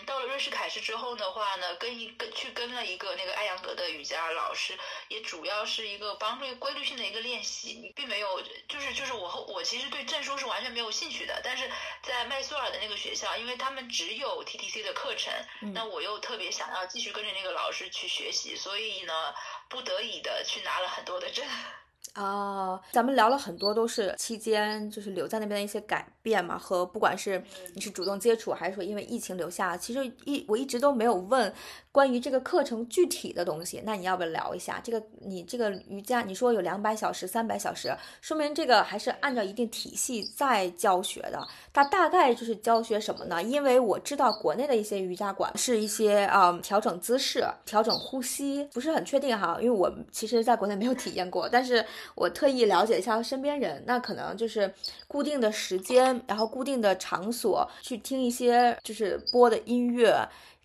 Speaker 2: 嗯，到了瑞士凯诗之后的话呢，跟一个去跟了一个那个艾扬格的瑜伽老师，也主要是一个帮助规律性的一个练习，并没有就是就是我和我其实对证书是完全没有兴趣的，但是在麦苏尔的那个学校，因为他们只有 TTC 的课程，那我又特别想要继续跟着那个老师去学习，所以呢，不得已的去拿了很多的证。
Speaker 1: 哦，咱们聊了很多，都是期间就是留在那边的一些改变嘛，和不管是你是主动接触，还是说因为疫情留下，其实一我一直都没有问关于这个课程具体的东西。那你要不要聊一下这个？你这个瑜伽，你说有两百小时、三百小时，说明这个还是按照一定体系在教学的。它大概就是教学什么呢？因为我知道国内的一些瑜伽馆是一些啊调整姿势、调整呼吸，不是很确定哈，因为我其实在国内没有体验过，但是。我特意了解一下身边人，那可能就是固定的时间，然后固定的场所去听一些就是播的音乐。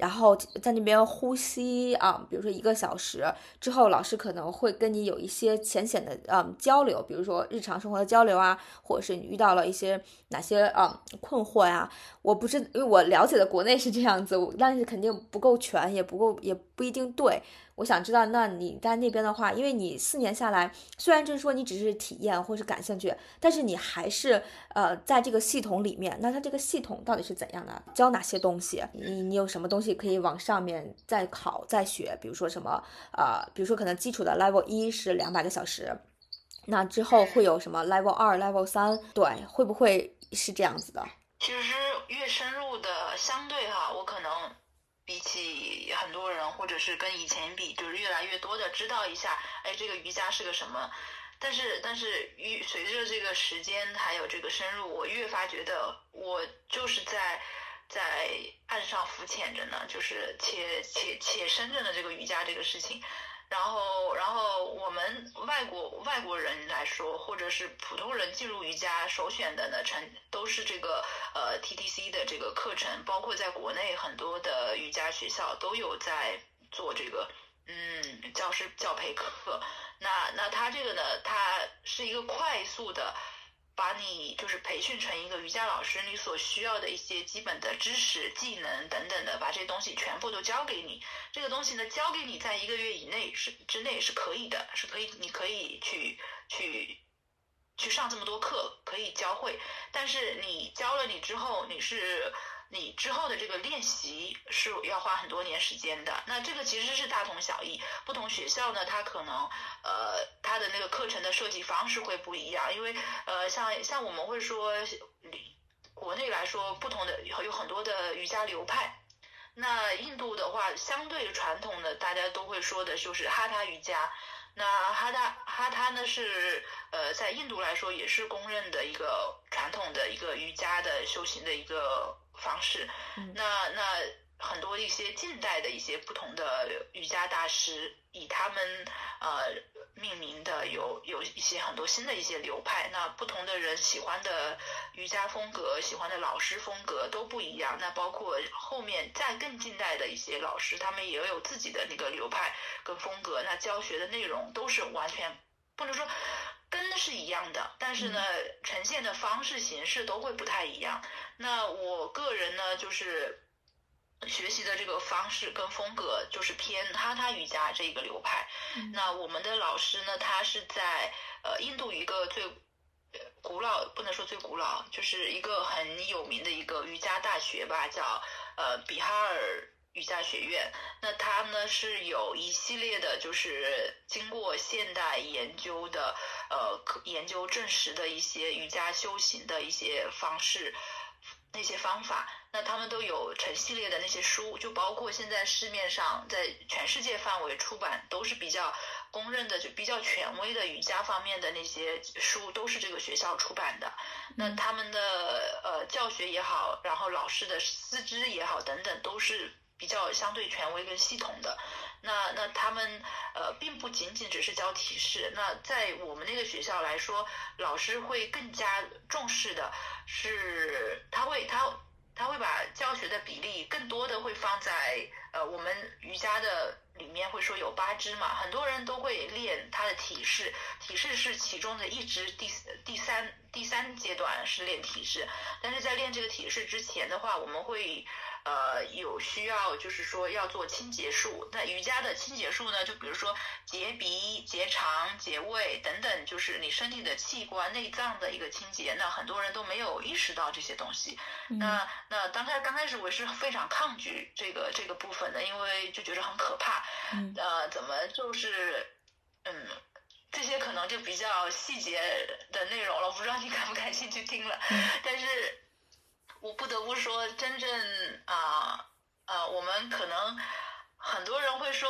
Speaker 1: 然后在那边呼吸啊，比如说一个小时之后，老师可能会跟你有一些浅显的嗯交流，比如说日常生活的交流啊，或者是你遇到了一些哪些啊困惑呀？我不是因为我了解的国内是这样子，但是肯定不够全，也不够，也不一定对。我想知道，那你在那边的话，因为你四年下来，虽然就是说你只是体验或是感兴趣，但是你还是呃在这个系统里面。那它这个系统到底是怎样的？教哪些东西？你你有什么东西可以往上面再考再学？比如说什么呃，比如说可能基础的 level 一是两百个小时，那之后会有什么 level 二、level 三？对，会不会是这样子的？
Speaker 2: 其实越深入的，相对哈，我可能。比起很多人，或者是跟以前比，就是越来越多的知道一下，哎，这个瑜伽是个什么。但是，但是，与随着这个时间还有这个深入，我越发觉得我就是在在岸上浮潜着呢，就是且且且深圳的这个瑜伽这个事情。然后，然后我们外国外国人来说，或者是普通人进入瑜伽首选的呢，成都是这个呃 TTC 的这个课程，包括在国内很多的瑜伽学校都有在做这个嗯教师教培课。那那它这个呢，它是一个快速的。把你就是培训成一个瑜伽老师，你所需要的一些基本的知识、技能等等的，把这些东西全部都教给你。这个东西呢，教给你在一个月以内是之内是可以的，是可以，你可以去去去上这么多课，可以教会。但是你教了你之后，你是。你之后的这个练习是要花很多年时间的，那这个其实是大同小异。不同学校呢，它可能呃，它的那个课程的设计方式会不一样，因为呃，像像我们会说，国内来说，不同的有很多的瑜伽流派。那印度的话，相对传统的，大家都会说的就是哈他瑜伽。那哈他哈他呢是呃，在印度来说也是公认的一个传统的一个瑜伽的修行的一个。方式，那那很多一些近代的一些不同的瑜伽大师，以他们呃命名的有有一些很多新的一些流派，那不同的人喜欢的瑜伽风格、喜欢的老师风格都不一样。那包括后面再更近代的一些老师，他们也有自己的那个流派跟风格，那教学的内容都是完全不能说。根是一样的，但是呢，呈现的方式形式都会不太一样。那我个人呢，就是学习的这个方式跟风格，就是偏哈他瑜伽这个流派。那我们的老师呢，他是在呃印度一个最古老，不能说最古老，就是一个很有名的一个瑜伽大学吧，叫呃比哈尔瑜伽学院，那它呢是有一系列的，就是经过现代研究的，呃，研究证实的一些瑜伽修行的一些方式。那些方法，那他们都有成系列的那些书，就包括现在市面上在全世界范围出版都是比较公认的，就比较权威的瑜伽方面的那些书，都是这个学校出版的。那他们的呃教学也好，然后老师的师资也好等等，都是比较相对权威跟系统的。那那他们呃并不仅仅只是教体式，那在我们那个学校来说，老师会更加重视的是，他会他他会把教学的比例更多的会放在呃我们瑜伽的里面会说有八支嘛，很多人都会练他的体式，体式是其中的一支，第第三第三阶段是练体式，但是在练这个体式之前的话，我们会。呃，有需要就是说要做清洁术。那瑜伽的清洁术呢，就比如说洁鼻、洁肠、洁胃等等，就是你身体的器官、内脏的一个清洁。那很多人都没有意识到这些东西。那那刚开刚开始我是非常抗拒这个这个部分的，因为就觉得很可怕。呃，怎么就是嗯，这些可能就比较细节的内容了，我不知道你感不感兴趣听了。但是。我不得不说，真正啊呃，我们可能很多人会说，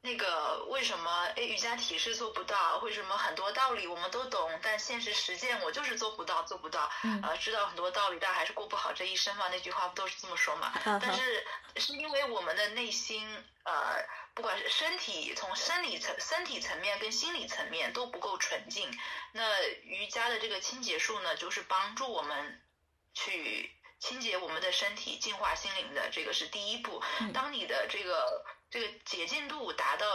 Speaker 2: 那个为什么哎瑜伽体式做不到？为什么很多道理我们都懂，但现实实践我就是做不到，做不到。呃，知道很多道理，但还是过不好这一生嘛？那句话不都是这么说嘛？但是是因为我们的内心呃，不管是身体从生理层、身体层面跟心理层面都不够纯净。那瑜伽的这个清洁术呢，就是帮助我们。去清洁我们的身体，净化心灵的，这个是第一步。当你的这个这个洁净度达到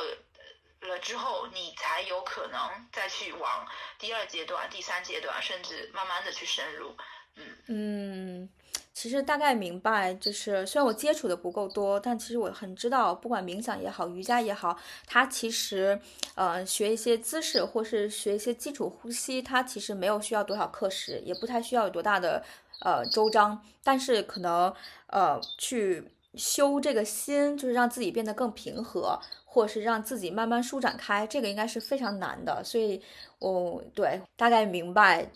Speaker 2: 了之后，你才有可能再去往第二阶段、第三阶段，甚至慢慢的去深入。嗯
Speaker 1: 嗯。其实大概明白，就是虽然我接触的不够多，但其实我很知道，不管冥想也好，瑜伽也好，它其实，呃，学一些姿势或是学一些基础呼吸，它其实没有需要多少课时，也不太需要有多大的呃周章，但是可能呃去修这个心，就是让自己变得更平和，或是让自己慢慢舒展开，这个应该是非常难的，所以我对大概明白。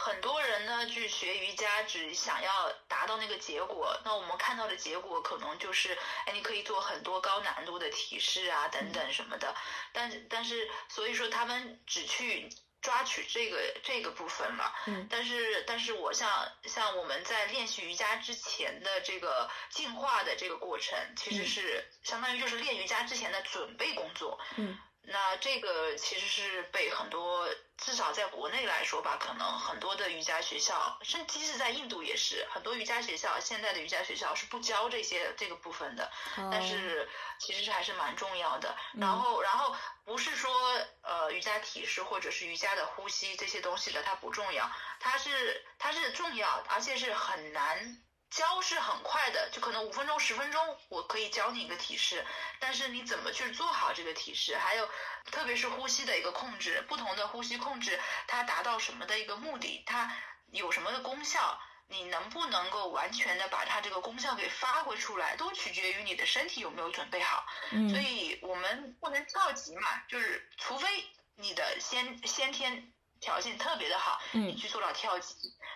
Speaker 2: 很多人呢去学瑜伽，只想要达到那个结果。那我们看到的结果可能就是，哎，你可以做很多高难度的体式啊，等等什么的。但但是，所以说他们只去抓取这个这个部分嘛。嗯。但是但是我像像我们在练习瑜伽之前的这个进化的这个过程，其实是相当于就是练瑜伽之前的准备工作。嗯。那这个其实是被很多，至少在国内来说吧，可能很多的瑜伽学校，甚至即使在印度也是，很多瑜伽学校现在的瑜伽学校是不教这些这个部分的。但是其实是还是蛮重要的。然后，然后不是说呃瑜伽体式或者是瑜伽的呼吸这些东西的它不重要，它是它是重要，而且是很难。教是很快的，就可能五分钟、十分钟，我可以教你一个体式。但是你怎么去做好这个体式，还有特别是呼吸的一个控制，不同的呼吸控制，它达到什么的一个目的，它有什么的功效，你能不能够完全的把它这个功效给发挥出来，都取决于你的身体有没有准备好。嗯。所以我们不能着急嘛，就是除非你的先先天。条件特别的好，你去做到跳级，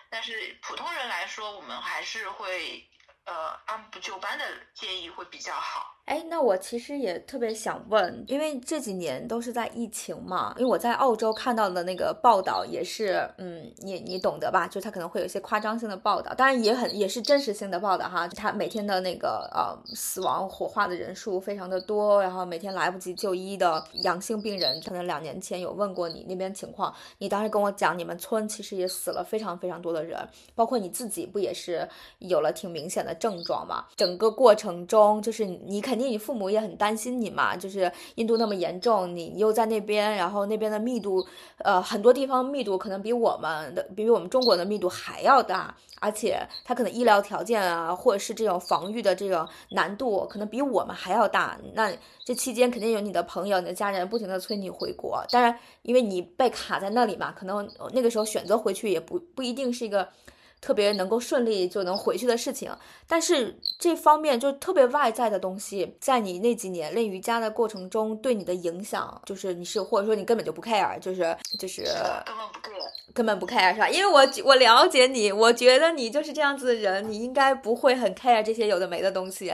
Speaker 2: 但是普通人来说，我们还是会呃按部就班的建议会比较好。
Speaker 1: 哎，那我其实也特别想问，因为这几年都是在疫情嘛，因为我在澳洲看到的那个报道也是，嗯，你你懂得吧？就他可能会有一些夸张性的报道，当然也很也是真实性的报道哈。他每天的那个呃死亡火化的人数非常的多，然后每天来不及就医的阳性病人，可能两年前有问过你那边情况，你当时跟我讲，你们村其实也死了非常非常多的人，包括你自己不也是有了挺明显的症状嘛？整个过程中就是你看。肯定你父母也很担心你嘛，就是印度那么严重，你又在那边，然后那边的密度，呃，很多地方密度可能比我们的，比我们中国的密度还要大，而且它可能医疗条件啊，或者是这种防御的这个难度，可能比我们还要大。那这期间肯定有你的朋友、你的家人不停的催你回国，当然，因为你被卡在那里嘛，可能那个时候选择回去也不不一定是一个。特别能够顺利就能回去的事情。但是这方面就特别外在的东西，在你那几年练瑜伽的过程中对你的影响，就是你是或者说你根本就不 care，就是就是
Speaker 2: 根本不 care，
Speaker 1: 根本不 care 是吧？因为我我了解你，我觉得你就是这样子的人，你应该不会很 care 这些有的没的东西。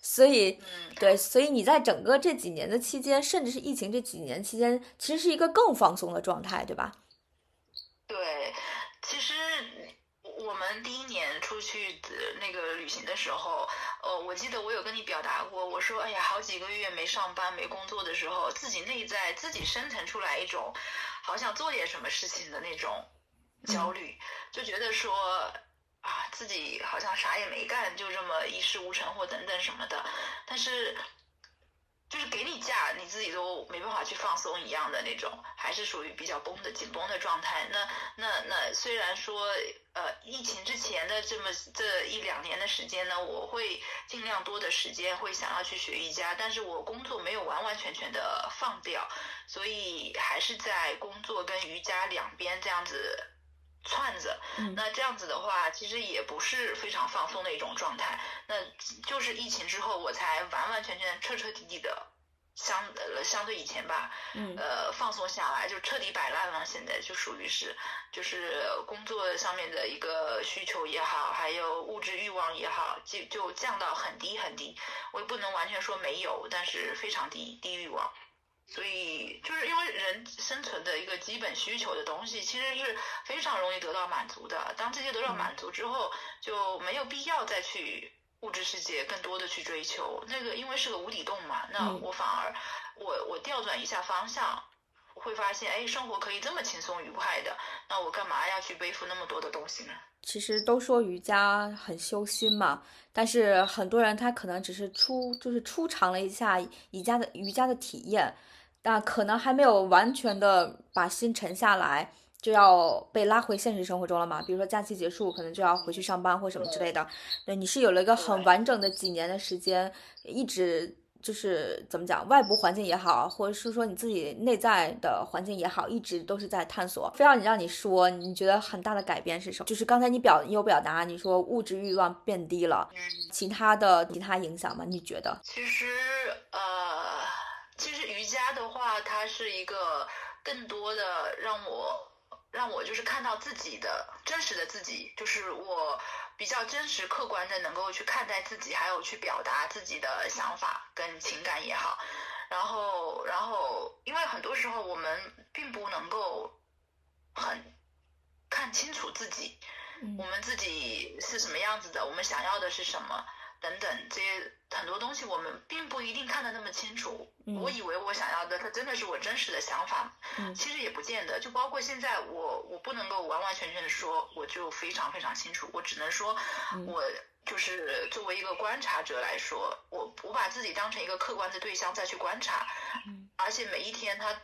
Speaker 1: 所以，对，所以你在整个这几年的期间，甚至是疫情这几年期间，其实是一个更放松的状态，对吧？
Speaker 2: 对，其实我们第一年出去的那个旅行的时候，呃，我记得我有跟你表达过，我说，哎呀，好几个月没上班、没工作的时候，自己内在自己生成出来一种好想做点什么事情的那种焦虑，就觉得说。啊，自己好像啥也没干，就这么一事无成或等等什么的，但是就是给你假，你自己都没办法去放松一样的那种，还是属于比较绷的紧绷的状态。那那那虽然说呃疫情之前的这么这一两年的时间呢，我会尽量多的时间会想要去学瑜伽，但是我工作没有完完全全的放掉，所以还是在工作跟瑜伽两边这样子。串着，那这样子的话，其实也不是非常放松的一种状态。那就是疫情之后，我才完完全全彻彻底底的相呃相对以前吧，呃放松下来，就彻底摆烂了。现在就属于是，就是工作上面的一个需求也好，还有物质欲望也好，就就降到很低很低。我也不能完全说没有，但是非常低低欲望。所以，就是因为人生存的一个基本需求的东西，其实是非常容易得到满足的。当这些得到满足之后，就没有必要再去物质世界更多的去追求。那个因为是个无底洞嘛，那我反而我我调转一下方向，会发现，哎，生活可以这么轻松愉快的。那我干嘛要去背负那么多的东西呢？
Speaker 1: 其实都说瑜伽很修心嘛，但是很多人他可能只是初就是初尝了一下瑜伽的瑜伽的体验。那可能还没有完全的把心沉下来，就要被拉回现实生活中了嘛？比如说假期结束，可能就要回去上班或什么之类的。对，你是有了一个很完整的几年的时间，一直就是怎么讲，外部环境也好，或者是说你自己内在的环境也好，一直都是在探索。非要你让你说，你觉得很大的改变是什么？就是刚才你表你有表达，你说物质欲望变低了，其他的其他影响吗？你觉得？
Speaker 2: 其实呃。其实瑜伽的话，它是一个更多的让我让我就是看到自己的真实的自己，就是我比较真实客观的能够去看待自己，还有去表达自己的想法跟情感也好。然后，然后，因为很多时候我们并不能够很看清楚自己，我们自己是什么样子的，我们想要的是什么。等等，这些很多东西我们并不一定看得那么清楚。我以为我想要的，它真的是我真实的想法，其实也不见得。就包括现在，我我不能够完完全全的说，我就非常非常清楚。我只能说，我就是作为一个观察者来说，我我把自己当成一个客观的对象再去观察，而且每一天它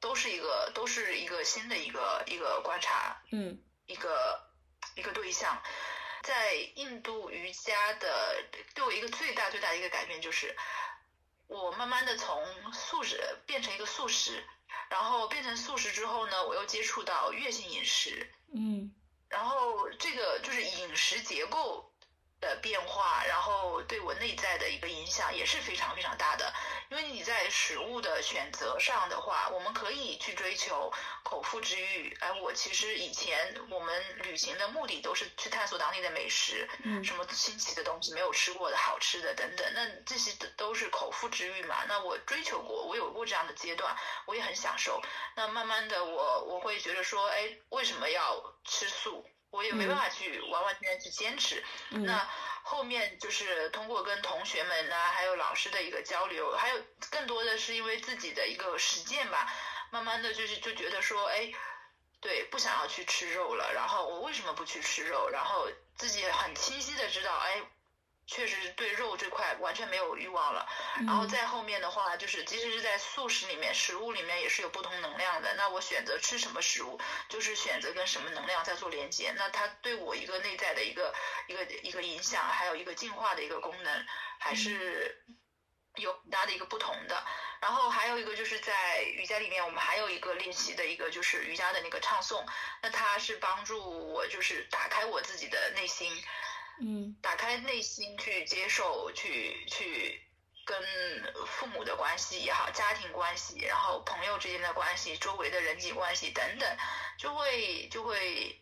Speaker 2: 都是一个都是一个新的一个一个观察，
Speaker 1: 嗯，
Speaker 2: 一个一个对象。在印度瑜伽的对我一个最大最大的一个改变就是，我慢慢的从素食变成一个素食，然后变成素食之后呢，我又接触到月性饮食，
Speaker 1: 嗯，
Speaker 2: 然后这个就是饮食结构。的变化，然后对我内在的一个影响也是非常非常大的。因为你在食物的选择上的话，我们可以去追求口腹之欲。哎，我其实以前我们旅行的目的都是去探索当地的美食，
Speaker 1: 嗯，
Speaker 2: 什么新奇的东西没有吃过的好吃的等等。那这些都是口腹之欲嘛。那我追求过，我有过这样的阶段，我也很享受。那慢慢的，我我会觉得说，哎，为什么要吃素？我也没办法去完完全全去坚持，那后面就是通过跟同学们啊，还有老师的一个交流，还有更多的是因为自己的一个实践吧，慢慢的就是就觉得说，哎，对，不想要去吃肉了，然后我为什么不去吃肉？然后自己很清晰的知道，哎。确实是对肉这块完全没有欲望了，然后再后面的话，就是即使是在素食里面，食物里面也是有不同能量的。那我选择吃什么食物，就是选择跟什么能量在做连接。那它对我一个内在的一个一个一个影响，还有一个进化的一个功能，还是有很大的一个不同的。然后还有一个就是在瑜伽里面，我们还有一个练习的一个就是瑜伽的那个唱诵，那它是帮助我就是打开我自己的内心，
Speaker 1: 嗯，
Speaker 2: 打开内心去接受去去。跟父母的关系也好，家庭关系，然后朋友之间的关系，周围的人际关系等等，就会就会，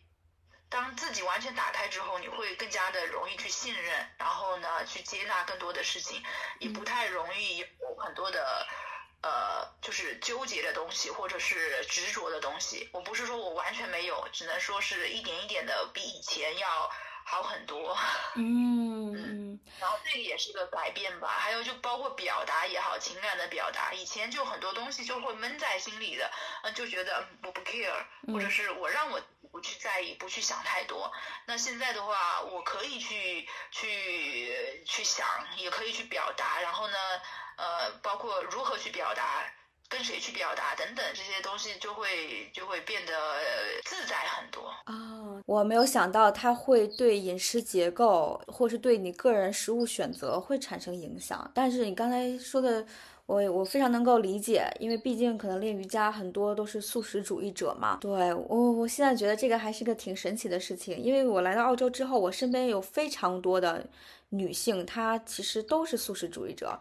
Speaker 2: 当自己完全打开之后，你会更加的容易去信任，然后呢，去接纳更多的事情，也不太容易有很多的呃，就是纠结的东西或者是执着的东西。我不是说我完全没有，只能说是一点一点的比以前要。好很多，
Speaker 1: 嗯，
Speaker 2: 然后这个也是一个改变吧。还有就包括表达也好，情感的表达，以前就很多东西就会闷在心里的，嗯，就觉得我不 care，或者是我让我不去在意，不去想太多。那现在的话，我可以去去去想，也可以去表达，然后呢，呃，包括如何去表达。跟谁去表达等等这些东西就会就会变得自在很多
Speaker 1: 啊！我没有想到它会对饮食结构，或是对你个人食物选择会产生影响。但是你刚才说的，我我非常能够理解，因为毕竟可能练瑜伽很多都是素食主义者嘛。对我我现在觉得这个还是个挺神奇的事情，因为我来到澳洲之后，我身边有非常多的女性，她其实都是素食主义者。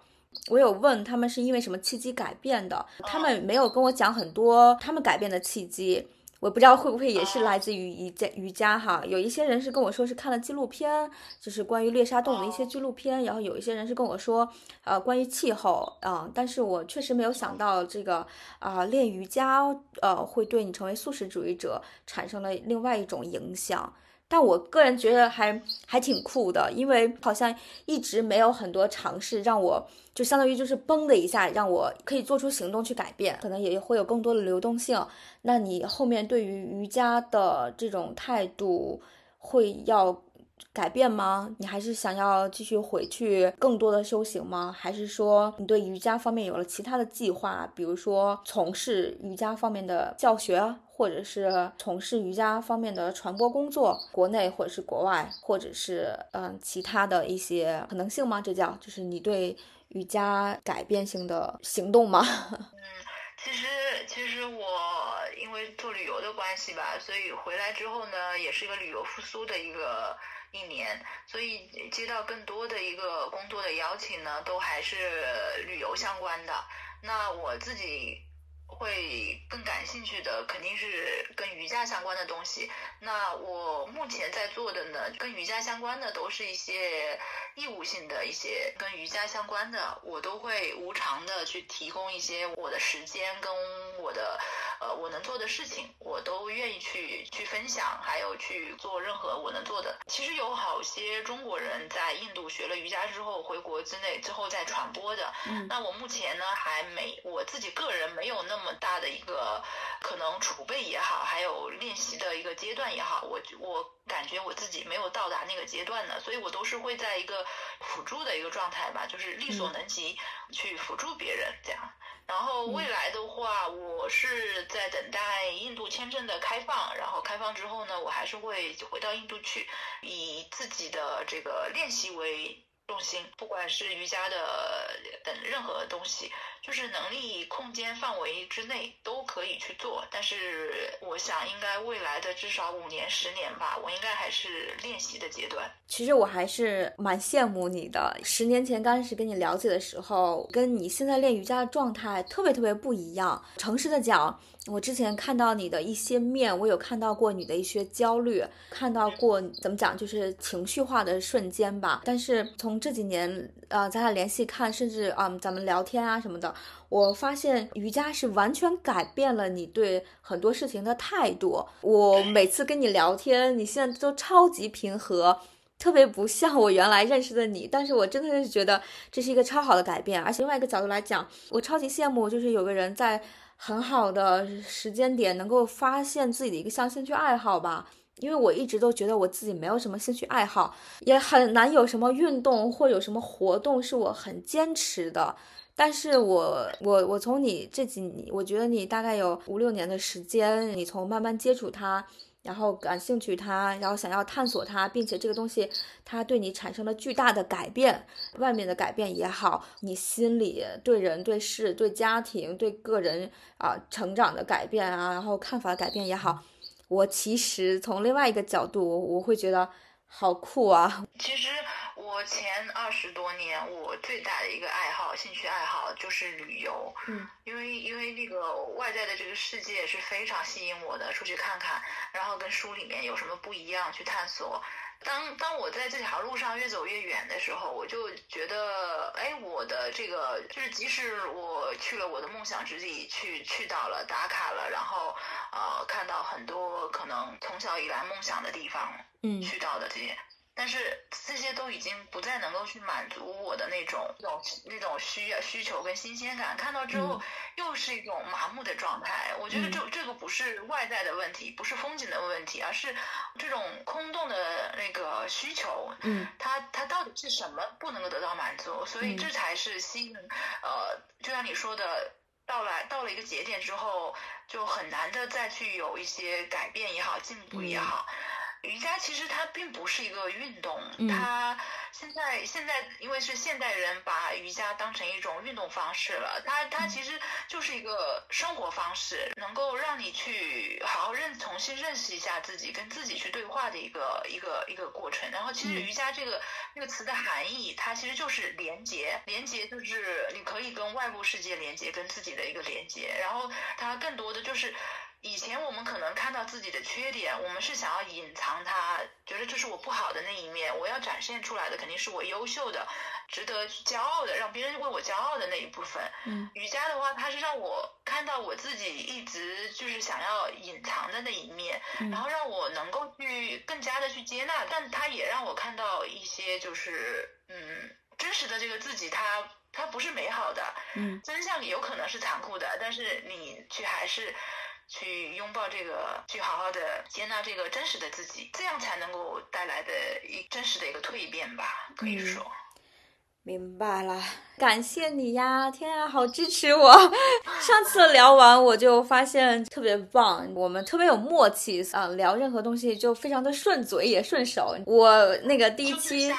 Speaker 1: 我有问他们是因为什么契机改变的，他们没有跟我讲很多他们改变的契机，我不知道会不会也是来自于瑜伽瑜伽哈。有一些人是跟我说是看了纪录片，就是关于猎杀动物的一些纪录片，然后有一些人是跟我说，呃，关于气候啊，但是我确实没有想到这个啊练瑜伽呃会对你成为素食主义者产生了另外一种影响。但我个人觉得还还挺酷的，因为好像一直没有很多尝试让我就相当于就是嘣的一下让我可以做出行动去改变，可能也会有更多的流动性。那你后面对于瑜伽的这种态度会要改变吗？你还是想要继续回去更多的修行吗？还是说你对瑜伽方面有了其他的计划，比如说从事瑜伽方面的教学？或者是从事瑜伽方面的传播工作，国内或者是国外，或者是嗯其他的一些可能性吗？这叫就是你对瑜伽改变性的行动吗？
Speaker 2: 嗯，其实其实我因为做旅游的关系吧，所以回来之后呢，也是一个旅游复苏的一个一年，所以接到更多的一个工作的邀请呢，都还是旅游相关的。那我自己。会更感兴趣的肯定是跟瑜伽相关的东西。那我目前在做的呢，跟瑜伽相关的都是一些义务性的一些跟瑜伽相关的，我都会无偿的去提供一些我的时间跟我的呃我能做的事情，我都愿意去去分享，还有去做任何我能做的。其实有好些中国人在印度学了瑜伽之后回国之内之后再传播的。
Speaker 1: 嗯。
Speaker 2: 那我目前呢还没我自己个人没有那么。大的一个可能储备也好，还有练习的一个阶段也好，我我感觉我自己没有到达那个阶段呢，所以我都是会在一个辅助的一个状态吧，就是力所能及去辅助别人这样。然后未来的话，我是在等待印度签证的开放，然后开放之后呢，我还是会回到印度去，以自己的这个练习为。重心，不管是瑜伽的等任何东西，就是能力空间范围之内都可以去做。但是我想，应该未来的至少五年、十年吧，我应该还是练习的阶段。
Speaker 1: 其实我还是蛮羡慕你的。十年前刚开始跟你了解的时候，跟你现在练瑜伽的状态特别特别不一样。诚实的讲。我之前看到你的一些面，我有看到过你的一些焦虑，看到过怎么讲，就是情绪化的瞬间吧。但是从这几年，呃，咱俩联系看，甚至啊，咱们聊天啊什么的，我发现瑜伽是完全改变了你对很多事情的态度。我每次跟你聊天，你现在都超级平和，特别不像我原来认识的你。但是我真的是觉得这是一个超好的改变，而且另外一个角度来讲，我超级羡慕，就是有个人在。很好的时间点，能够发现自己的一个像兴趣爱好吧。因为我一直都觉得我自己没有什么兴趣爱好，也很难有什么运动或有什么活动是我很坚持的。但是我我我从你这几年，我觉得你大概有五六年的时间，你从慢慢接触它，然后感兴趣它，然后想要探索它，并且这个东西它对你产生了巨大的改变，外面的改变也好，你心里对人、对事、对家庭、对个人啊成长的改变啊，然后看法改变也好，我其实从另外一个角度，我会觉得好酷啊。
Speaker 2: 其实我前二十多年，我最大的一个爱好、兴趣爱好就是旅游。
Speaker 1: 嗯，
Speaker 2: 因为因为那个外在的这个世界是非常吸引我的，出去看看，然后跟书里面有什么不一样去探索。当当我在这条路上越走越远的时候，我就觉得，哎，我的这个就是即使我去了我的梦想之地，去去到了打卡了，然后呃看到很多可能从小以来梦想的地方，
Speaker 1: 嗯
Speaker 2: 去到的这些。但是这些都已经不再能够去满足我的那种那种那种需要需求跟新鲜感，看到之后又是一种麻木的状态。我觉得这这个不是外在的问题，不是风景的问题，而是这种空洞的那个需求，
Speaker 1: 嗯
Speaker 2: 它它到底是什么不能够得到满足？所以
Speaker 1: 嗯
Speaker 2: 这才是吸引呃，就像你说的。到来到了一个节点之后，就很难的再去有一些改变也好，进步也好。瑜伽其实它并不是一个运动，
Speaker 1: 嗯
Speaker 2: 它现在现在因为是现代人把瑜伽当成一种运动方式了，它它其实就是一个生活方式，能够让你去好好认重新认识一下自己，跟自己去对话的一个一个一个过程。然后其实
Speaker 1: 嗯
Speaker 2: 瑜伽这个这个词的含义，它其实就是连接，连接就是你可以跟外部世界连接，跟自己的一个连接。然后它更多的就是。以前我们可能看到自己的缺点，我们是想要隐藏它，觉得这是我不好的那一面，我要展现出来的肯定是我优秀的、值得骄傲的，让别人为我骄傲的那一部分。
Speaker 1: 嗯
Speaker 2: 瑜伽的话，它是让我看到我自己一直就是想要隐藏的那一面，
Speaker 1: 嗯
Speaker 2: 然后让我能够去更加的去接纳，但它也让我看到一些就是嗯真实的这个自己，它它不是美好的，
Speaker 1: 嗯
Speaker 2: 真相有可能是残酷的，但是你却还是去拥抱这个，去好好的接纳这个真实的自己，这样才能够带来的一真实的一个蜕变吧，可以
Speaker 1: 嗯
Speaker 2: 说。
Speaker 1: 明白了，感谢你呀！天啊，好支持我！上次聊完我就发现特别棒，我们特别有默契啊，聊任何东西就非常的顺嘴也顺手。我那个第一期。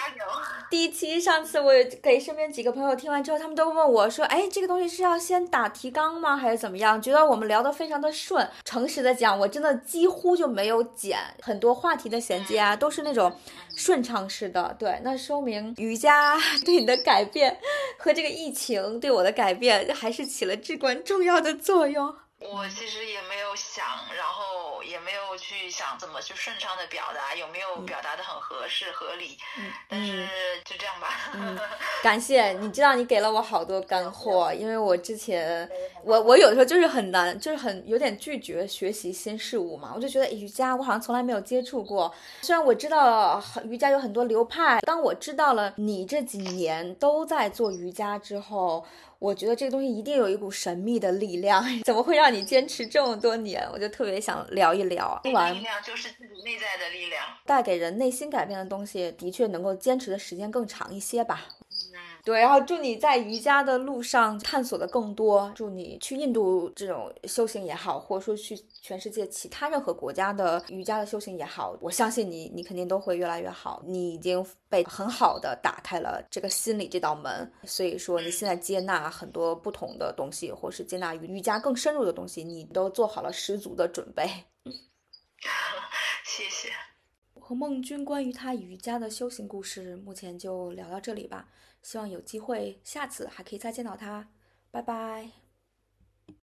Speaker 1: 第一期上次我给身边几个朋友听完之后，他们都问我说：“哎，这个东西是要先打提纲吗，还是怎么样？”觉得我们聊得非常的顺。诚实的讲，我真的几乎就没有剪，很多话题的衔接啊，都是那种顺畅式的。对，那说明瑜伽 对你的改变和这个疫情对我的改变还是起了至关重要的作用。
Speaker 2: 我其实也没有想，然后也没有去想怎么去顺畅的表达，有没有表达的很合适、合理。
Speaker 1: 嗯
Speaker 2: 但是就这样吧。
Speaker 1: 嗯 感谢你知道你给了我好多干货，因为我之前我我有的时候就是很难，就是很有点拒绝学习新事物嘛，我就觉得瑜伽我好像从来没有接触过，虽然我知道瑜伽有很多流派，当我知道了你这几年都在做瑜伽之后。我觉得这个东西一定有一股神秘的力量，怎么会让你坚持这么多年？我就特别想聊一聊。
Speaker 2: 这个
Speaker 1: 完
Speaker 2: 力量就是自己内在的力量。
Speaker 1: 带给人内心改变的东西，的确能够坚持的时间更长一些吧。
Speaker 2: 嗯，
Speaker 1: 对，然后祝你在瑜伽的路上探索的更多，祝你去印度这种修行也好，或者说去全世界其他任何国家的瑜伽的修行也好，我相信你，你肯定都会越来越好。你已经被很好的打开了这个心理这道门，所以说你现在接纳很多不同的东西，或是接纳瑜伽更深入的东西，你都做好了十足的准备。
Speaker 2: 谢谢。
Speaker 1: 我和孟君关于他瑜伽的修行故事，目前就聊到这里吧。希望有机会下次还可以再见到他。拜拜。